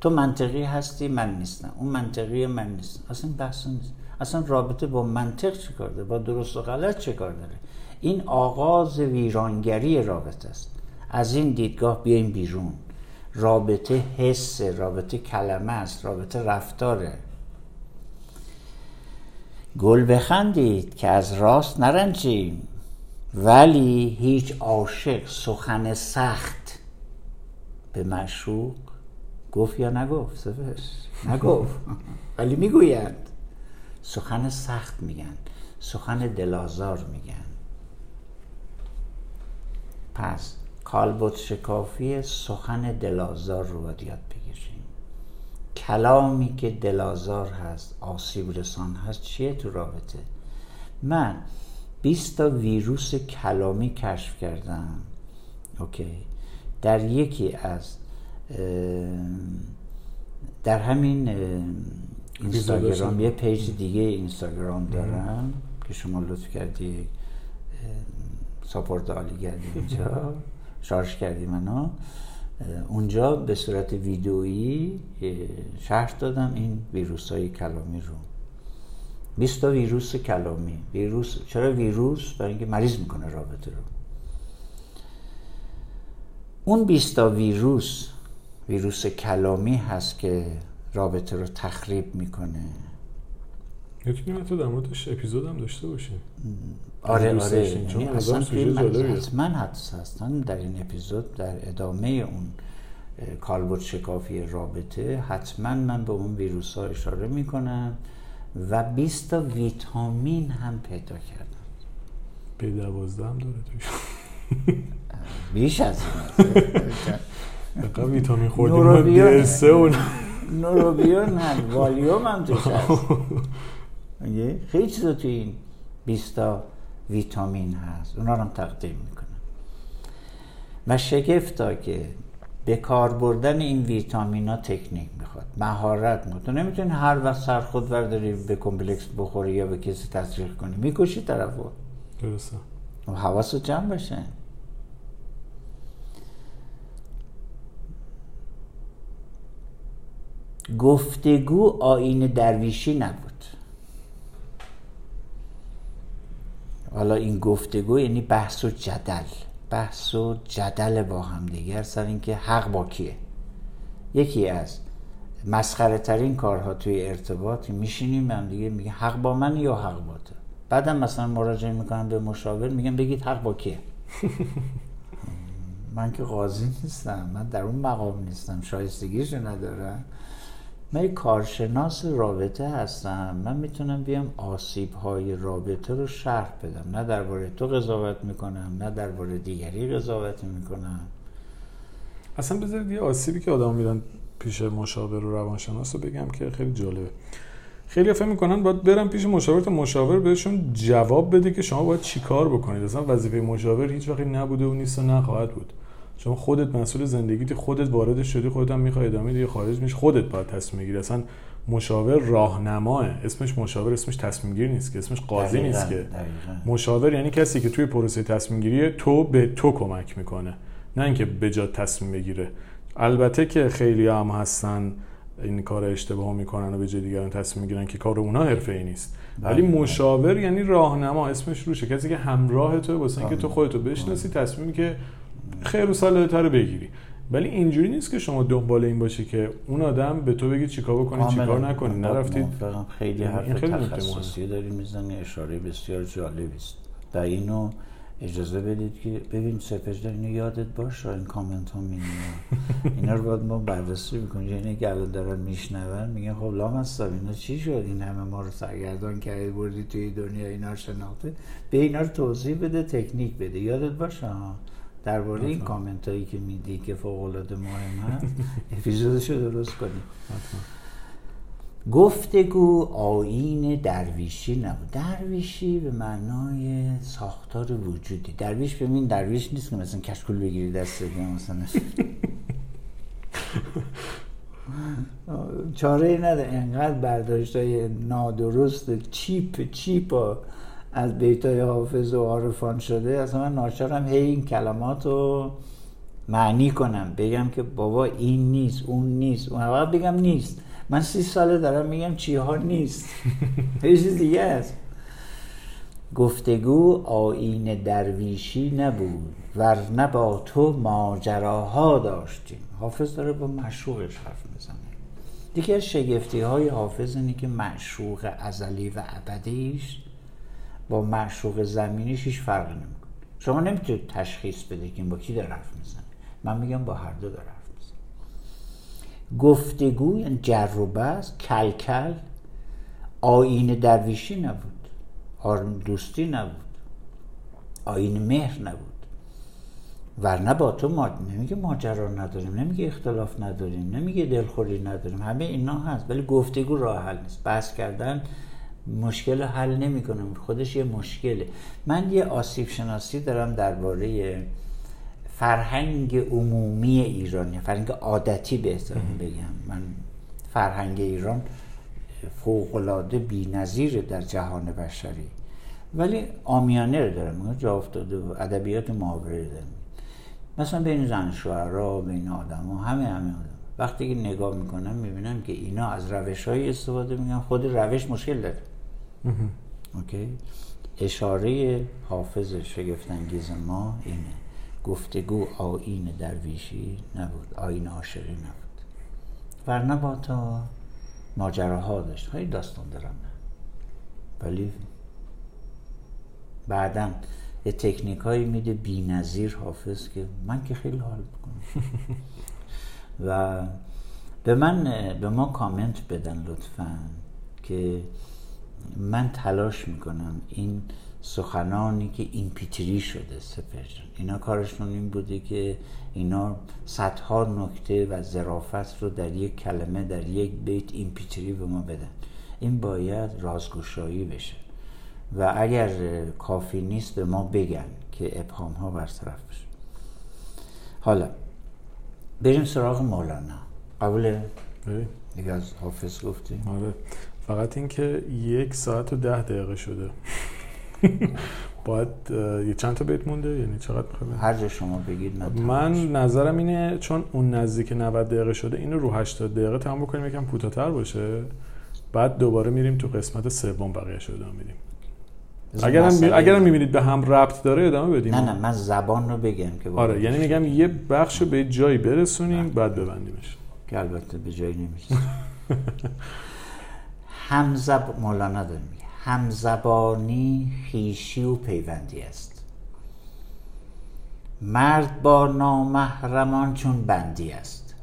[SPEAKER 2] تو منطقی هستی من نیستم. اون منطقی من نیست. اصلا بحث نیست. اصلا رابطه با منطق چه کار داره؟ با درست و غلط چه کار داره؟ این آغاز ویرانگری رابطه است. از این دیدگاه بیایم بیرون. رابطه حس رابطه کلمه است رابطه رفتاره. گل بخندید که از راست نرنجیم ولی هیچ عاشق سخن سخت به مشوق گفت یا نگفت سفرش نگفت. ولی می‌گویند. سخن سخت میگن سخن دلازار میگن. پس کالبوت شکافی سخن دلازار رو باید یاد بگیریم. کلامی که دلازار هست آسیب رسان هست چیه تو رابطه؟ من 20 تا ویروس کلامی کشف کردم. OK. در یکی از در همین اینستاگرام یه page دیگه اینستاگرام دارم که شما لطف کردی support عالی کردی اینجا. شارژ کردی منو. اونجا به صورت ویدئویی شرح دادم این ویروس های کلامی رو. 20 تا ویروس کلامی. ویروس چرا ویروس؟ برای اینکه مریض می‌کنه رابطه رو. اون 20 تا ویروس ویروس کلامی هست که رابطه رو تخریب می‌کنه.
[SPEAKER 1] می‌تونیم تو در موردش اپیزود هم داشته باشیم.
[SPEAKER 2] آره آره یعنی اصلا حتما هستن در این اپیزود در ادامه اون کالبوت شکافی رابطه حتما من به اون ویروس ها اشاره می‌کنم و 20 تا ویتامین هم پیدا کردم.
[SPEAKER 1] به دوازده هم داره توش.
[SPEAKER 2] بیش از
[SPEAKER 1] این. ویتامین خوردیم
[SPEAKER 2] نوروبیون. هم والیوم هم توش هست خیلی چیزا توی این 20 تا ویتامین هست. اونا رو هم تقدیم می‌کنم. و شگفتا که به کار بردن این ویتامین ها تکنیک می‌خواد. مهارت می‌خواد تو نمی‌تونی هر وقت سر خود برداری به کمپلکس بخوری یا به کسی تصریح کنی. می‌کشی طرفو
[SPEAKER 1] درسته.
[SPEAKER 2] و حواس جمع باشه گفتگو آین درویشی نبود. حالا این گفتگو یعنی بحث و جدل. بحث و جدل با هم دیگر سر اینکه حق با کیه؟ یکی از مسخره ترین کارها توی ارتباط میشینیم هم دیگه میگه حق با من یا حق با تو؟ بعدم مثلا مراجعه می‌کنم به مشاور میگم بگید حق با کیه؟ من که قاضی نیستم من در اون مقام نیستم شایستگیشو ندارم. من کارشناس رابطه هستم. من می‌تونم بیام آسیب های رابطه رو شرح بدم. نه درباره تو قضاوت می‌کنم نه درباره دیگری قضاوت می‌کنم.
[SPEAKER 1] اصلا بذارید یه آسیبی که آدم میرن پیش مشاور و روانشناس رو بگم که خیلی جالبه. خیلی فهم می‌کنن باید برم پیش مشاور تا مشاور بهشون جواب بده که شما باید چیکار بکنید. اصلا وظیفه مشاور هیچ وقتی نبوده و نیست و نخواهد بود. شما خودت مسئول زندگیت خودت وارد شدی خودت هم می‌خوای ادامه دیگه خارج میش خودت باید تصمیم بگیری. اصلا مشاور راهنماه اسمش مشاور اسمش تصمیم گیر نیست که اسمش قاضی نیست که. مشاور یعنی کسی که توی پروسه تصمیم گیری تو به تو کمک می‌کنه نه اینکه به جا تصمیم بگیره. البته که خیلی هم هستن این کار اشتباه می‌کنن و به جای دیگران تصمیم می‌گیرن که کار اونا حرفه ای نیست ولی مشاور یعنی راهنما اسمش روشه. کسی که همراه تو واسه اینکه تو خودتو بشناسی تصمیمی که خیر و صلاحت رو بگیری. ولی اینجوری نیست که شما دنبال این باشی که اون آدم به تو بگی چیکار بکنی چیکار نکنی. نرفتید
[SPEAKER 2] خیلی حرف تخصصی داری می‌زنی اشاره بسیار جالبی است. و اینو اجازه بدید که ببین سپج اینو یادت باشه این کامنت ها می اینا رو باید ما بررسی می‌کنیم یعنی که الان دارن میشنون میگن خب لام هستم اینا چی شد؟ این همه ما رو سرگردان کردی بردی توی دنیا اینا رو شناخته. به اینا رو توضیح بده تکنیک بده. یادت باشه؟ درباره این کامنت هایی که میدی که فوق العاده مهم هست اپیزودش رو درست کنیم گفتگو آین درویشی نبود. درویشی به معنای ساختار وجودی. درویش به این درویش نیست که مثلا کشکول بگیری دست مثلا. چاره ای نداره. انقدر برداشت های نادرست چیپ چیپ از بیتای حافظ و عارفان شده اصلا من ناچارم هی این کلمات رو معنی کنم بگم که بابا این نیست اون نیست اون وقت بگم نیست. من سی ساله دارم میگم چی ها نیست. یه چیز دیگه است. گفتگو آین درویشی نبود ورنه با تو ماجراها داشتیم. حافظ داره با مشروعش حرف می‌زنه. دیگه از شگفتی های حافظ اینه که مشروق ازلی و ابدیش با معشوق زمینیش هیچ فرقی نمی‌کنه. شما نمی‌تونید تشخیص بده که با کی داره حرف می‌زنه. من میگم با هر دو داره حرف می‌زنه. گفتگو یعنی جر و بس کل آین درویشی نبود. آرم دوستی نبود. آین مهر نبود. ورنه با تو ما نمیگه ماجرا نداریم نمیگه اختلاف نداریم نمیگه دلخوری نداریم. همه اینا هست ولی گفتگو راه حل نیست. بحث کردن مشکل حل نمی‌کنه خودش یه مشکله. من یه آسیب شناسی دارم درباره فرهنگ عمومی ایران فرهنگ عادتی بهتر بگم. من فرهنگ ایران فوقلاده بی نظیره در جهان بشری. ولی آمیانه رو دارم. جا افتاده و ادبیات محاوره دارم. مثلا بین زن شوهرها بین آدم ها همه همه آدم. وقتی که نگاه می‌کنم می‌بینم که اینا از روش های استفاده میگن خود روش مشکل داره. اوکی. اشاره حافظ شگفتانگیز ما اینه. گفتگو آین درویشی نبود. آین عاشقی نبود. ورنه با تا ماجراها داشت. خیلی داستان دارم ولی بعدا یه تکنیک هایی میده بی نظیر حافظ که من که خیلی حال می‌کنم. و به من به ما کامنت بدن لطفا که من تلاش می‌کنم این سخنانی که implicitly شده سپهر جان اینا کارشون این بوده که اینا صدها نکته و ظرافت رو در یک کلمه در یک بیت implicitly به ما بدن. این باید رازگشایی بشه. و اگر کافی نیست به ما بگن که ابهام ها برطرف بشه. حالا بریم سراغ مولانا. قبول؟ دیگه از حافظ گفتیم.
[SPEAKER 1] آره. فقط اینکه یک ساعت و ده دقیقه شده. باید یه چند تا بیت مونده؟ یعنی چقدر می‌خواد
[SPEAKER 2] هر جا شما بگید
[SPEAKER 1] من نظرم اینه چون اون نزدیک 90 دقیقه شده اینو رو 80 دقیقه تمام بکنیم یکم کوتاه‌تر باشه. بعد دوباره میریم تو قسمت سوم بقیه شده میدیم. اگر هم اگر هم می‌بینید به هم ربط داره ادامه بدیم.
[SPEAKER 2] نه نه من زبان رو بگم که
[SPEAKER 1] آره یعنی میگم یه بخش به جایی برسونیم بعد ببندیمش.
[SPEAKER 2] که البته به جایی نمیشه همزب مولانا داره همزبانی خیشی و پیوندی است. مرد با نامحرمان چون بندی است.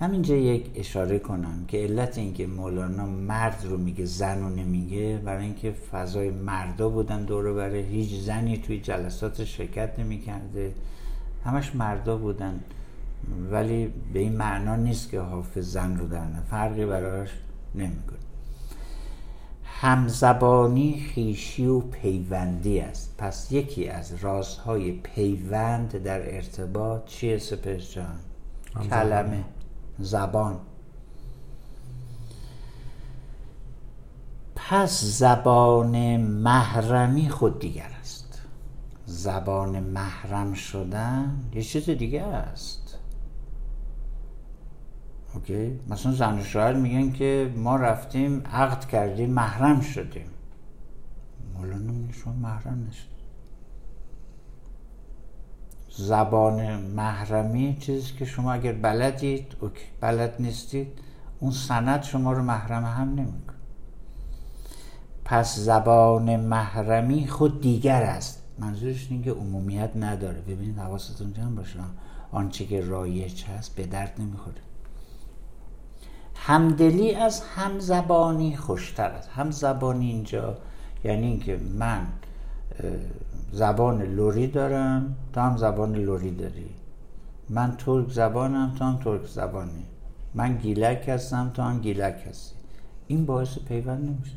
[SPEAKER 2] همینجا یک اشاره کنم که علت اینکه مولانا مرد رو میگه زن رو نمیگه برای اینکه فضای مردا بودن دوره برای هیچ زنی توی جلسات شرکت نمی‌کرده. همش مردا بودن. ولی به این معنا نیست که حافظ زن رو در فرقی براش نمی‌کنه. همزبانی خیشی و پیوندی است. پس یکی از رازهای پیوند در ارتباط چیه سپس جان؟ کلمه. زبان. پس زبان محرمی خود دیگر است. زبان محرم شدن یه چیز دیگه است. اوکی؟ مثلا زن و شوهر میگن که ما رفتیم عقد کردیم محرم شدیم. مولانا میگه شما محرم نشد زبان محرمی چیزی که شما اگر بلدید اوکی بلد نیستید اون سند شما رو محرم هم نمیکن پس زبان محرمی خود دیگر است. منظورش اینه که عمومیت نداره. ببینید حواستون جمع باشه. آنچه که رایج هست به درد نمی‌خوره. همدلی از همزبانی خوشتر است. همزبانی اینجا یعنی اینکه من زبان لوری دارم تو هم زبان لوری داری. من ترک زبانم تو هم ترک زبانی. من گیلک هستم تو هم گیلک هستی. این باعث پیوند نمیشه.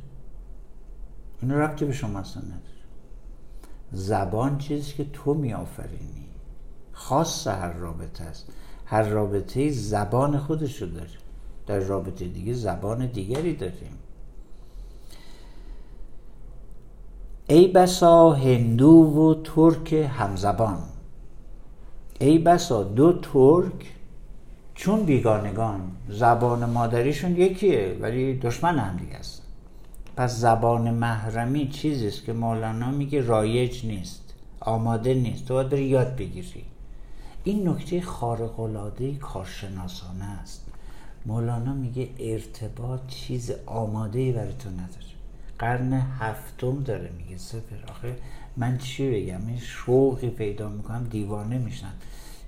[SPEAKER 2] این ربطی به شما اصلا نداره. زبان چیزی که تو میآفرینی. خاص هر رابطه است. هر رابطه زبان خودشو داره. در رابطه دیگه زبان دیگری داریم. ای بسا هندو و ترک همزبان. ای بسا دو ترک چون بیگانگان. زبان مادریشون یکیه ولی دشمن هم دیگه است. پس زبان محرمی چیزی است که مولانا میگه رایج نیست آماده نیست. تو باید یاد بگیری. این نکته خارق العاده کارشناسانه است. مولانا میگه ارتباط چیز آماده ای برای تو نداره. قرن هفتم داره میگه سفر آخه من چی بگم؟ این شوقی پیدا می‌کنم دیوانه میشن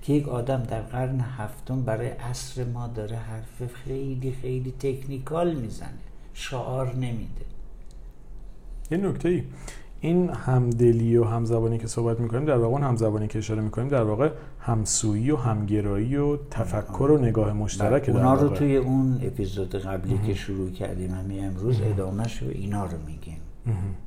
[SPEAKER 2] که یک آدم در قرن هفتم برای عصر ما داره حرف خیلی خیلی تکنیکال می‌زنه. شعار نمیده.
[SPEAKER 1] یه نکته ای این همدلی و همزبانی که صحبت می‌کنیم در واقع همزبانی که اشاره می‌کنیم در واقع همسویی و همگرایی و تفکر و نگاه مشترک
[SPEAKER 2] در اونا رو توی اون اپیزود قبلی که شروع کردیم همین امروز ادامهش رو اینا رو میگیم.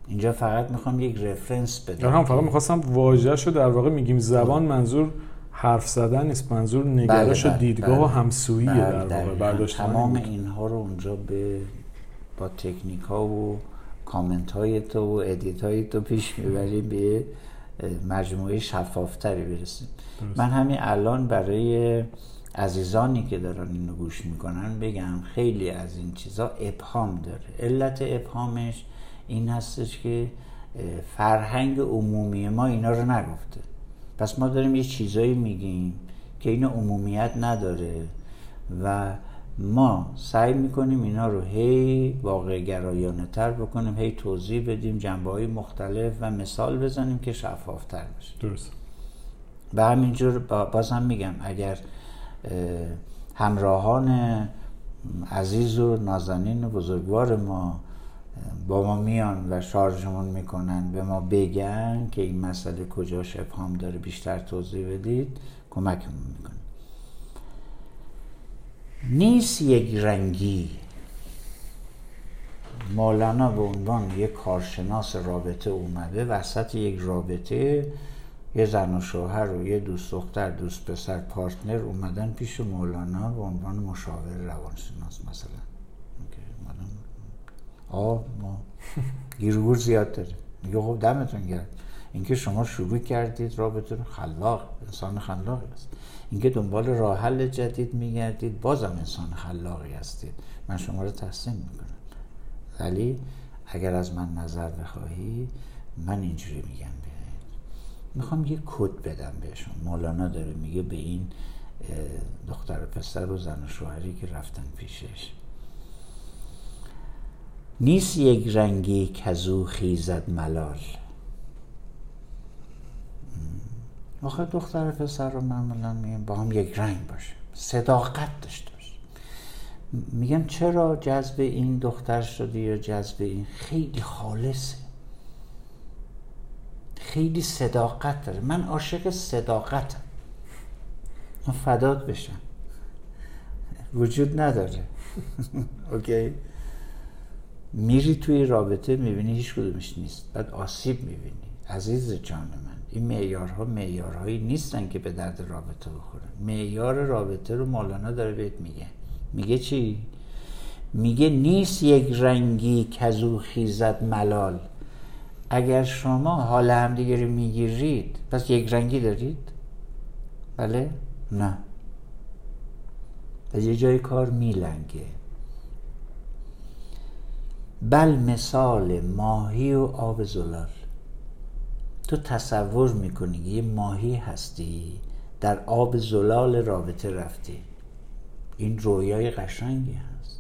[SPEAKER 2] اینجا فقط می‌خوام یک reference بدم.
[SPEAKER 1] هم فقط می‌خواستم واژهش رو در واقع میگیم. زبان منظور حرف زدن نیست منظور نگرش و بله، بله، دیدگاه و بله. همسویی در واقع
[SPEAKER 2] تمام اینها رو اونجا به با تکنیک ها و کامنت های تو و edit های تو پیش می‌بریم به مجموعه شفافتری برسیم. من همین الان برای عزیزانی که دارن اینو گوش می‌کنن بگم خیلی از این چیزا ابهام داره. علت ابهامش این هستش که فرهنگ عمومی ما اینا رو نگفته. پس ما داریم یه چیزایی میگیم که این عمومیت نداره و ما سعی می‌کنیم اینا رو هی واقع گرایانه تر بکنیم هی توضیح بدیم جنبه های مختلف و مثال بزنیم که شفافتر بشه.
[SPEAKER 1] درست
[SPEAKER 2] و همینجور بازم میگم اگر همراهان عزیز و نازنین و بزرگوار ما با ما میان و شارژمون می‌کنن به ما بگن که این مسئله کجا ابهام داره بیشتر توضیح بدید کمکمون می‌کنه. نیست یک رنگی. مولانا به عنوان یک کارشناس رابطه اومده وسط یک رابطه یه زن و شوهر و یه دوست دختر دوست پسر پارتنر اومدن پیش مولانا به عنوان مشاور روانشناس مثلا. آه ما. گیرگور زیاد داره. میگه خب دمتون گرد اینکه شما شروع کردید رابطه خلاق انسان خلاقی است. اینکه دنبال راه حل جدید میگردید. بازم انسان خلاقی هستید. من شما رو تحسین می‌کنم. ولی اگر از من نظر بخواهی من اینجوری میگم به می‌خوام یه کد بدم بهشون. مولانا داره میگه به این دختر و پسر و زن و شوهری که رفتن پیشش. نیست یک رنگی کزو خیزد ملال. آخه دختر پسر رو معمولا میگم با هم یک رنگ باشه. صداقت داشته باشه. میگم چرا جذب این دختر شدی یا جذب این؟ خیلی خالصه. خیلی صداقت داره. من عاشق صداقتم. من فداد بشم. وجود نداره. اوکی؟ میری توی رابطه می‌بینی هیچ کدومش نیست. بعد آسیب می‌بینی. عزیز جان من. این معیارها معیارهایی نیستن که به درد رابطه بخورن. معیار رابطه رو مولانا داره بهت میگه. میگه چی؟ میگه نیست یک رنگی کزو خیزد ملال. اگر شما حال همدیگه رو می‌گیرید پس یک رنگی دارید؟ بله؟ نه. از یه جای کار میلنگه. بل مثال ماهی و آب زلال. تو تصور می‌کنی یه ماهی هستی در آب زلال رابطه رفتی. این رویای قشنگی هست.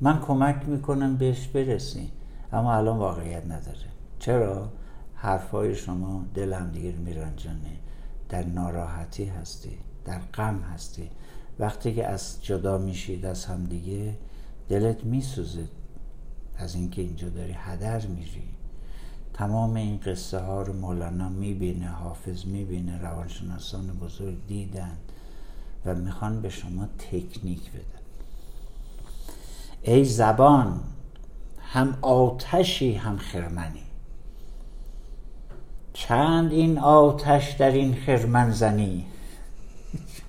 [SPEAKER 2] من کمک می‌کنم بهش برسی اما الان واقعیت نداره. چرا؟ حرفای شما دل هم میرنجانه. در ناراحتی هستی در غم هستی. وقتی که از جدا میشید از همدیگه دلت میسوزه. از اینکه اینجا داری هدر میری. تمام این قصه ها رو مولانا می‌بینه حافظ می‌بینه روانشناسان بزرگ دیدن و می‌خوان به شما تکنیک بدن. ای زبان هم آتشی هم خرمنی. چند این آتش در این خرمن زنی؟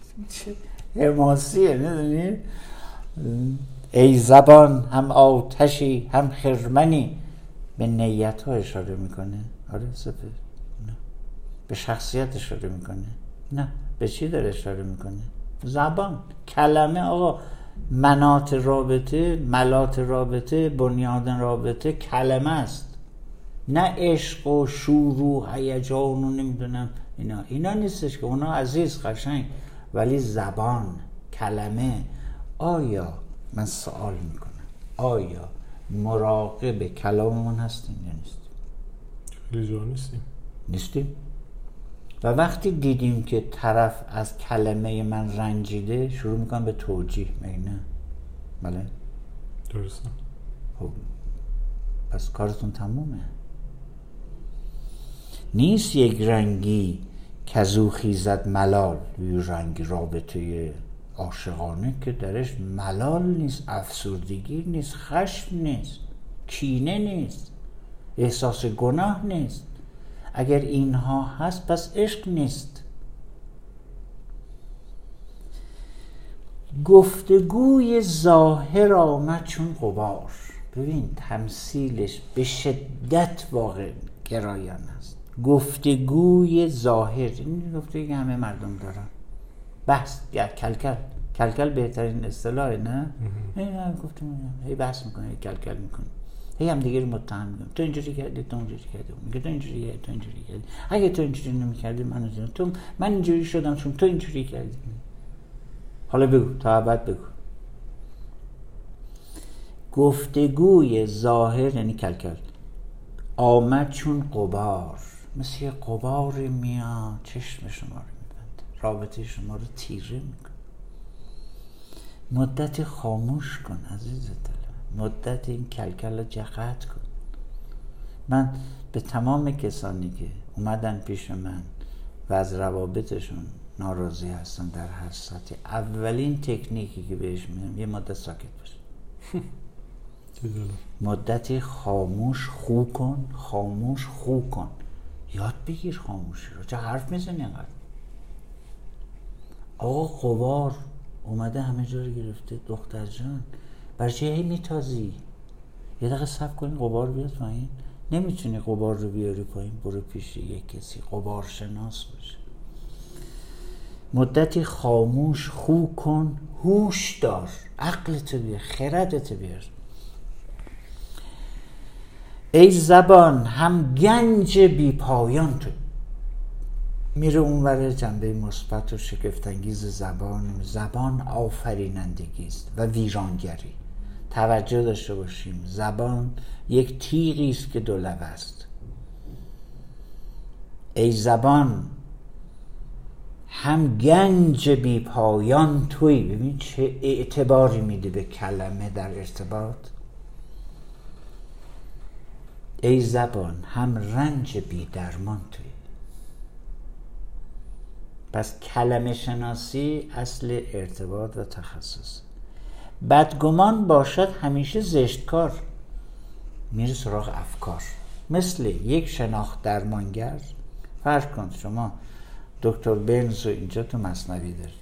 [SPEAKER 2] حماسیه ندونی ای زبان هم آتشی هم خرمنی. به نیت ها اشاره می‌کنه؟ آره سپر نه. به شخصیت اشاره می‌کنه؟ نه. به چی داره اشاره می‌کنه؟ زبان. کلمه آقا منات رابطه ملات رابطه بنیاد رابطه کلمه است. نه عشق و شور و هیجان و نمی‌دونم اینا. اینا نیستش که اونا عزیز قشنگ. ولی زبان کلمه. آیا؟ من سوال می‌کنم. آیا مراقب کلاممون هستیم یا نیستیم؟
[SPEAKER 1] خیلی نیستیم.
[SPEAKER 2] نیستیم؟ و وقتی دیدیم که طرف از کلمه من رنجیده شروع می‌کنم به توجیه نه؟ بله.
[SPEAKER 1] درسته.
[SPEAKER 2] خب پس کارتون تمومه. نیست یک رنگی کزو خیزد ملال یه رنگ رابطه عاشقانه که درش ملال نیست افسردگی نیست خشم نیست کینه نیست احساس گناه نیست. اگر اینها هست پس عشق نیست. گفتگوی ظاهر آمد چون قبار ببین تمثیلش به شدت واقع گرایان است. گفتگوی ظاهر این گفتگوی که همه مردم دارن. بحث یا کلکل. کلکل بهترین اصطلاح نه؟ هی گفتم هی بحث می‌کنه هی کلکل می‌کنه هی هم دیگه رو متهم می‌کنم تو اینجوری کردی تو اونجوری کردی. میگه تو اینجوری کردی تو اینجوری کردی. اگه تو اینجوری نمی‌کردی من تو من اینجوری شدم چون تو اینجوری کردی. حالا بگو تا ابد بگو. گفتگوی ظاهر یعنی کلکل. آمد چون قبار. مثل یه قبار میاد چشم شما رو رابطه شما رو تیره میکن مدت خاموش کن عزیز دلم. مدت این کلکل رو جقت کن. من به تمام کسانی که اومدن پیش من و از روابطشون ناراضی هستن در هر سطحی اولین تکنیکی که بهش میدم یه مدت ساکت باش. مدتی خاموش خو کن خاموش خو کن. یاد بگیر خاموشی رو. چه حرف می‌زنی اینقدر آقا قبار اومده همه جا رو گرفته دختر جان. برای چه هی میتازی؟ یه دقیقه سب کنی قبار بیاد پایین. نمی‌تونی قبار رو بیاری پایین برو پیش یک کسی قبار شناس باشه. مدتی خاموش خو کن هوش دار. عقلت بیار خردت بیار. ای زبان هم گنج بی پایان تو میره اونور جنبه مثبت و شگفتانگیز زبان زبان آفرینندگی است و ویرانگری. توجه داشته باشیم زبان یک تیغی است که دو است. ای زبان هم گنج بی پایان توی. ببین چه اعتباری میده به کلمه در ارتباط. ای زبان هم رنج بی درمان توی. پس کلمه شناسی اصل ارتباط و تخصص. بدگمان باشد همیشه زشتکار. میره سراغ افکار. مثل یک شناخت درمانگر. فرض کن شما دکتر بنز رو اینجا تو مصنوی دارید.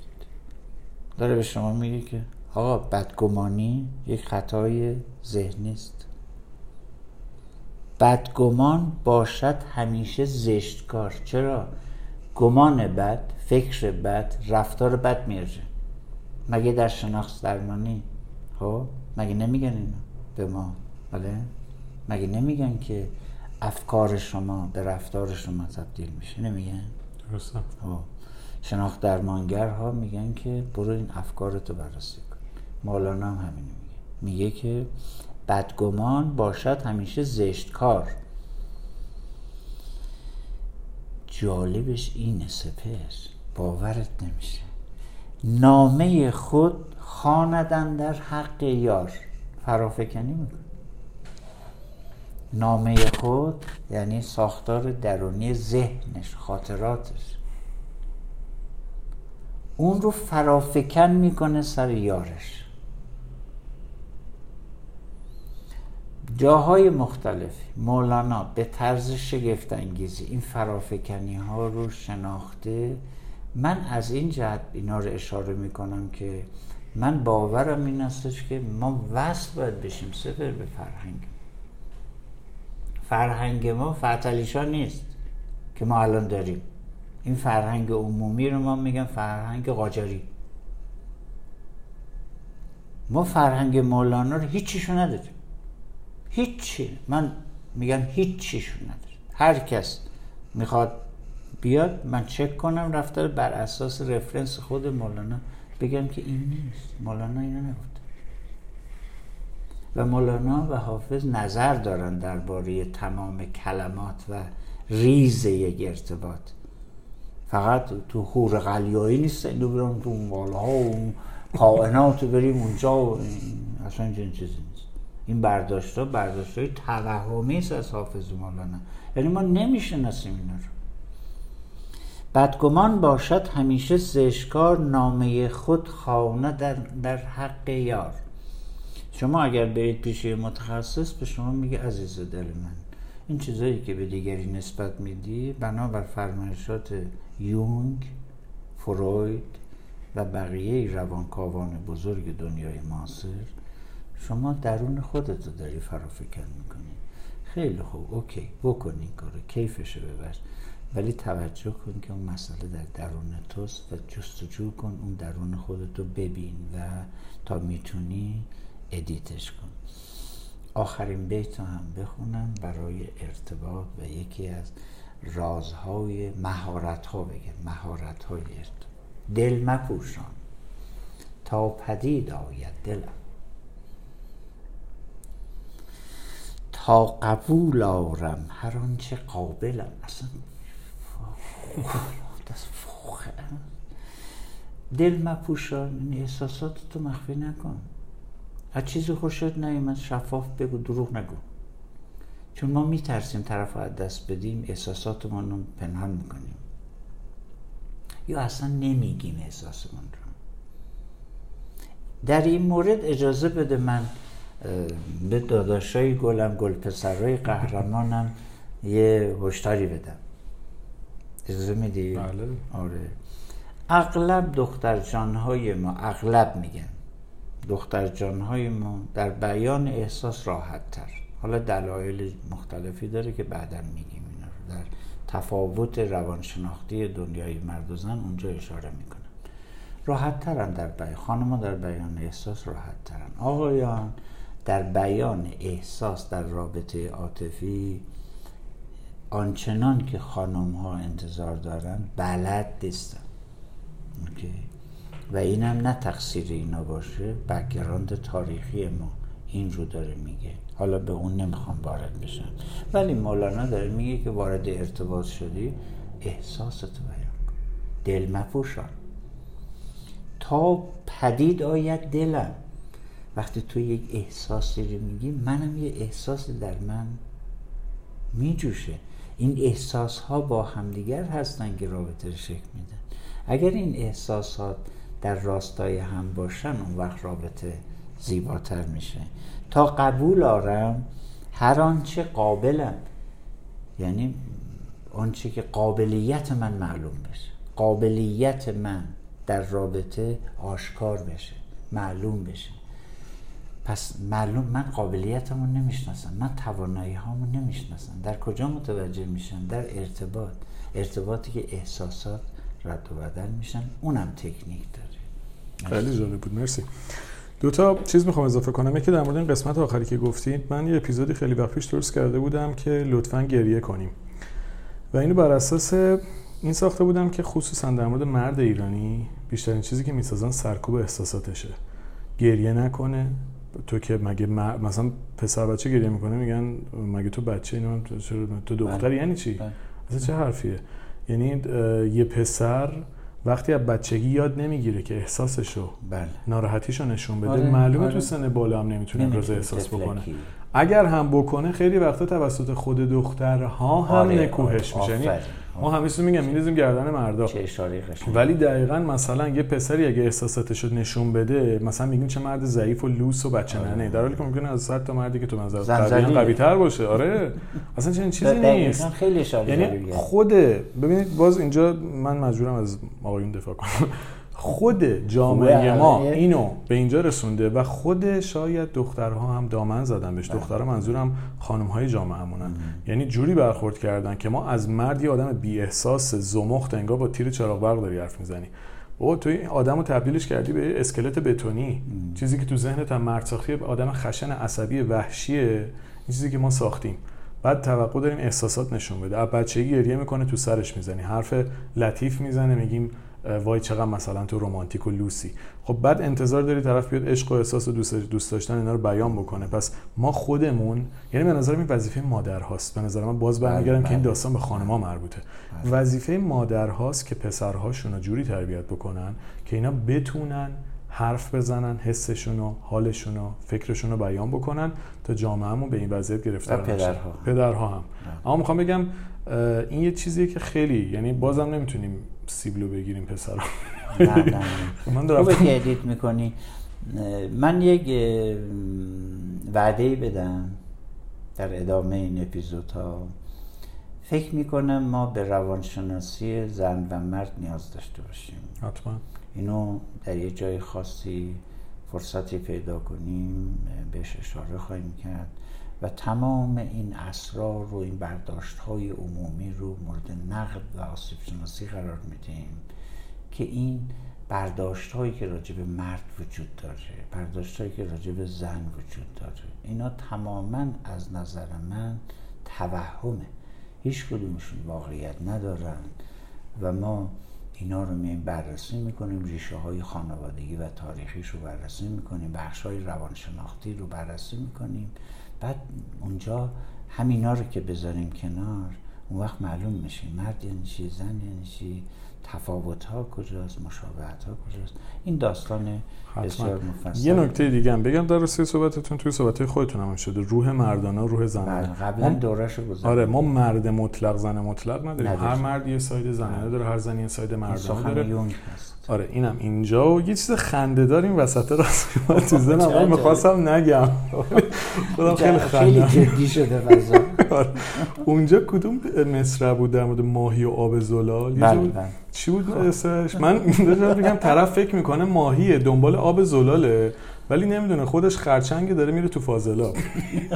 [SPEAKER 2] داره به شما میگه که آقا بدگمانی یک خطای ذهنی است بدگمان باشد همیشه زشتکار. چرا؟ گمان بد فکر بد رفتار بد میاره مگه در شناخت درمانی؟ خب مگه نمیگن اینو به ما. بله؟ مگه نمیگن که افکار شما به رفتار شما تبدیل میشه؟ نمیگن؟ درسته. خب. شناخت درمانگر ها میگن که برو این افکارتو بررسی کن. مولانا هم همین میگه. میگه که بدگمان باشد همیشه زشت کار جالبش اینه سپر باورت نمیشه. نامه خود خاندن در حق یار. فرافکنی میکن نامه خود یعنی ساختار درونی ذهنش خاطراتش. اون رو فرافکن می‌کنه سر یارش. جاهای مختلفی مولانا به طرز شگفت انگیزی این فرافکنی ها رو شناخته. من از این جهت اینا رو اشاره می‌کنم که من باورم این استش که ما وصل باید بشیم سفر به فرهنگ. فرهنگ ما فتلیشا نیست که ما الان داریم. این فرهنگ عمومی رو ما میگن فرهنگ قاجاری. ما فرهنگ مولانا رو هیچیشو نداریم. هیچی. من میگم هیچیشو نداریم هر کس می‌خواد بیاد من چک کنم رفتار بر اساس رفرنس خود مولانا. بگم که این نیست. مولانا اینو نگفت و مولانا و حافظ نظر دارن درباره تمام کلمات و ریز یک ارتباط. فقط تو خور قلیایی نیست. اینو برم تو اون ها و کائنات بریم اونجا اصلا این چیزی نیست. این برداشت ها برداشت های توهمی است از حافظ مولانا. یعنی ما نمی‌شناسیم اینا رو. بدگمان باشد همیشه زشکار نامه خود خانه در, در حق یار. شما اگر برید پیش متخصص به شما میگه عزیز دل من این چیزایی که به دیگری نسبت میدی بنابر فرمایشات یونگ فروید و بقیه روانکاوان بزرگ دنیای معاصر شما درون خودتو داری فرافکن می‌کنی. خیلی خوب. اوکی. بکنی کارو. کیفشو ببر. ولی توجه کن که اون مسئله در درون توست و جستجو کن اون درون خودتو ببین و تا می‌تونی ادیتش کن. آخرین بیت هم بخونم برای ارتباط و یکی از رازهای مهارت ها بگم. مهارت های دل مپوشان. تا پدید آید دلم. قبول آرم. هر آنچه قابلم. اصلا دل مپوشان این احساسات تو مخفی نکن. هر چیزی خوشت نیومد. شفاف بگو دروغ نگو. چون ما میترسیم طرف از دست بدیم احساساتمون رو پنهان می‌کنیم. یا اصلا نمیگیم احساسمون رو. در این مورد اجازه بده من به داداشای گلم گل پسرای قهرمانم یه هشداری بدم. اجازه میدی؟
[SPEAKER 1] بله.
[SPEAKER 2] آره. اغلب دختر جانهای ما اغلب میگن دختر جانهای ما در بیان احساس راحت تر حالا دلایل مختلفی داره که بعدا میگیم اینا رو. در تفاوت روانشناختی دنیای مرد و زن اونجا اشاره می‌کنن راحت ترن در بیان. خانم در بیان احساس راحت ترن آقایان در بیان احساس در رابطه عاطفی آنچنان که خانم ها انتظار دارن بلد نیستن. و اینم نه تقصیر اینا باشه background تاریخی ما این رو داره میگه. حالا به اون نمی‌خوام وارد بشم. ولی مولانا داره میگه که وارد ارتباط شدی احساست بیان کن. دل مپوشان. تا پدید آید دلم. وقتی تو یک احساسی رو میگی منم یه احساسی در من میجوشه. این احساس ها با همدیگر هستن که رابطه رو شکل میدن. اگر این احساسات در راستای هم باشن اون وقت رابطه زیباتر میشه. تا قبول آرم هر آنچه قابلم یعنی آنچه که قابلیت من معلوم بشه. قابلیت من در رابطه آشکار بشه معلوم بشه. پس معلوم من قابلیتمو نمی‌شناسم من توانایی هامو نمی‌شناسم در کجا متوجه میشم در ارتباط. ارتباطی که احساسات رد و بدل میشن. اونم تکنیک
[SPEAKER 1] داره. خیلی جالب بود. مرسی. دو تا چیز می‌خوام اضافه کنم. یکی در مورد این قسمت آخری که گفتید من یه اپیزودی خیلی وقت پیش درست کرده بودم که لطفا گریه کنیم. و اینو بر اساس این ساخته بودم که خصوصا در مورد مرد ایرانی بیشترین چیزی که می‌سازن سرکوب احساساتشه. گریه نکنه. تو که مگه مثلا پسر بچه گریه می‌کنه میگن مگه تو بچه اینو تو دختر بله. یعنی چی بله. اصلا چه حرفیه یعنی یه پسر وقتی از بچگی یاد نمی‌گیره که احساسشو
[SPEAKER 2] بله.
[SPEAKER 1] ناراحتیشو نشون بده آره. معلومه آره. تو سن بالا هم نمی‌تونه ابراز احساس بکنه اگر هم بکنه خیلی وقتا توسط خود دخترها هم آره. نکوهش میشه یعنی ما همیشه میگم میریزیم گردن مردا.
[SPEAKER 2] چه اشاره
[SPEAKER 1] ولی دقیقا مثلا یه پسری اگه احساساتش رو نشون بده مثلا میگیم چه مرد ضعیف و لوس و بچه آره. نه در حالی که ممکنه از 100 تا مردی که تو نظر قوی تر باشه. آره. اصلا چنین چیزی نیست.
[SPEAKER 2] خیلی
[SPEAKER 1] یعنی خود ببینید باز اینجا من مجبورم از آقایون دفاع کنم. خود جامعه ما اینو به اینجا رسونده و خود شاید دخترها هم دامن زدن بهش. بله. دخترها منظورم خانم های جامعه همونن. یعنی جوری برخورد کردن که ما از مرد یه آدم بی احساس زمخت انگار با تیر چراغ برق داری حرف می‌زنی. او تو این آدمو تبدیلش کردی به اسکلت بتونی. چیزی که تو ذهنت هم مرد ساختی آدم خشن عصبی وحشیه. این چیزی که ما ساختیم. بعد توقع داریم احساسات نشون بده. از بچگی گریه می‌کنه تو سرش می‌زنی. حرف لطیف می‌زنه میگیم وای چقدر مثلا تو رومانتیک و لوسی. خب بعد انتظار داری طرف بیاد عشق و احساس و دوست دوست داشتن اینا رو بیان بکنه. پس ما خودمون یعنی به نظر این وظیفه مادر هاست. به نظر من باز برمیگردم که این بله. داستان به خانم‌ها مربوطه. بله. وظیفه مادر هاست که پسرهاشون رو جوری تربیت بکنن که اینا بتونن حرف بزنن حسشون و حالشون و فکرشون رو بیان بکنن تا جامعهمون به این وضعیت گرفتار
[SPEAKER 2] پدرها.
[SPEAKER 1] پدرها هم. اما می‌خوام بگم این یه چیزیه که خیلی یعنی بازم نمی‌تونیم سیبلو بگیریم پسرا.
[SPEAKER 2] نه نه من دارم که edit می‌کنی. من یک وعده بدم در ادامه این اپیزودها. فکر می‌کنم ما به روانشناسی زن و مرد نیاز داشته باشیم.
[SPEAKER 1] حتما.
[SPEAKER 2] اینو در یه جای خاصی فرصتی پیدا کنیم بهش اشاره خواهیم کرد. و تمام این اسرار و این برداشت های عمومی رو مورد نقد و آسیب شناسی قرار میدیم که این برداشت هایی که راجع به مرد وجود داره برداشت هایی که راجع به زن وجود داره اینا تماما از نظر من توهمه. هیچ کدومشون واقعیت ندارن و ما اینا رو میایم بررسی می‌کنیم ریشه های خانوادگی و تاریخیش رو بررسی می‌کنیم بخش های روانشناختی رو بررسی می‌کنیم بعد اونجا همینا رو که بذاریم کنار اون وقت معلوم میشه. مرد یعنی چی؟ زن یعنی چی؟ تفاوت ها کجاست مشابهت ها کجاست؟ این داستان بسیار مفصل.
[SPEAKER 1] یه نکته دیگه هم بگم در راسته صحبتتون توی صحبت خودتون هم شده. روح مردانه روح زنانه.
[SPEAKER 2] بله، قبلا دورش رو
[SPEAKER 1] آره ما مرد مطلق زن مطلق نداریم. هر مرد یه ساید زنانه داره هر زنی یه ساید مردانه داره.
[SPEAKER 2] یونگ هست.
[SPEAKER 1] آره اینم اینجا. و یه چیز خنده داریم وسط راست تو زنم می‌خواستم نگم. خودم خیلی
[SPEAKER 2] خیلی جدی شده
[SPEAKER 1] آره. اونجا کدوم مصرع بود در مورد ماهی و آب زلال؟
[SPEAKER 2] بله بله.
[SPEAKER 1] چی بود اسمش؟ من میگم طرف فکر می‌کنه ماهیه دنبال آب زلاله. ولی نمی‌دونه خودش خرچنگ داره میره تو فاضلا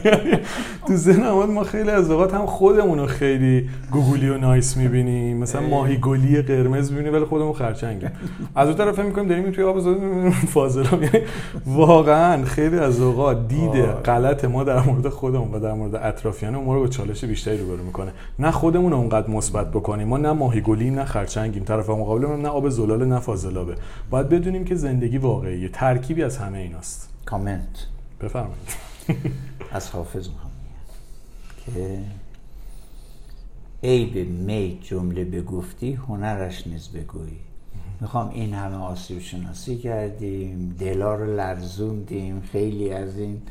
[SPEAKER 1] تو ذهن ما خیلی از اوقات هم خودمون رو خیلی گوگلی و نایس می‌بینیم. مثلا ماهی گلی قرمز می‌بینیم ولی خودمون خرچنگیم. از اون طرف می‌کنیم داریم توی آب فاضلا یعنی واقعا خیلی از اوقات دید غلط ما در مورد خودمون و در مورد اطرافیان ما رو با چالش بیشتری روبرو می‌کنه. نه خودمون اونقدر مثبت بکنیم. ما نه ماهی گلی نه خرچنگیم. طرف مقابلمون نه آب زلال نه فاضلابه. باید بدونیم که زندگی واقعیه. ترکیبی از همه اینا. است.
[SPEAKER 2] کامنت
[SPEAKER 1] بفرمایید.
[SPEAKER 2] از حافظ می‌خوام که ای به می جمله بگفتی هنرش نیز بگویی. می‌خوام این همه آسیب شناسی کردیم دلا رو لرزوندیم خیلی از این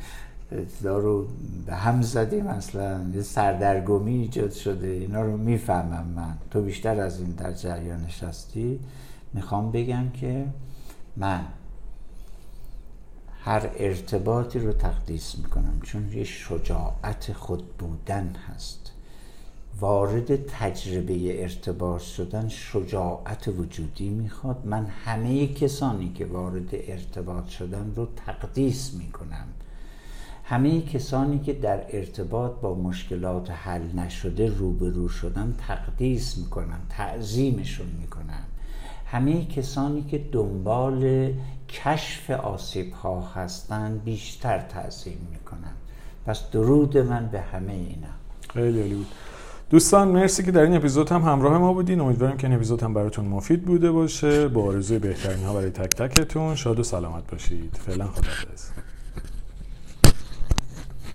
[SPEAKER 2] رو به هم زدیم. اصلا یه سردرگمی ایجاد شده. اینا رو می‌فهمم من. تو بیشتر از این در جریان نشستی. می‌خوام بگم که من هر ارتباطی رو تقدیس می‌کنم چون یه شجاعت خود بودن هست. وارد تجربه ارتباط شدن شجاعت وجودی می‌خواد. من همه کسانی که وارد ارتباط شدن رو تقدیس می‌کنم. همه کسانی که در ارتباط با مشکلات حل نشده روبرو شدن تقدیس می‌کنم تعظیمشون می‌کنم همه کسانی که دنبال کشف آسیب ها هستند بیشتر تعظیم می‌کنم پس درود من به همه اینا.
[SPEAKER 1] خیلی عالی بود. دوستان مرسی که در این اپیزود هم همراه ما بودین. امیدوارم که این اپیزود هم براتون مفید بوده باشه. با آرزوی بهترین ها برای تک تکتون شاد و سلامت باشید. فعلا خداحافظ.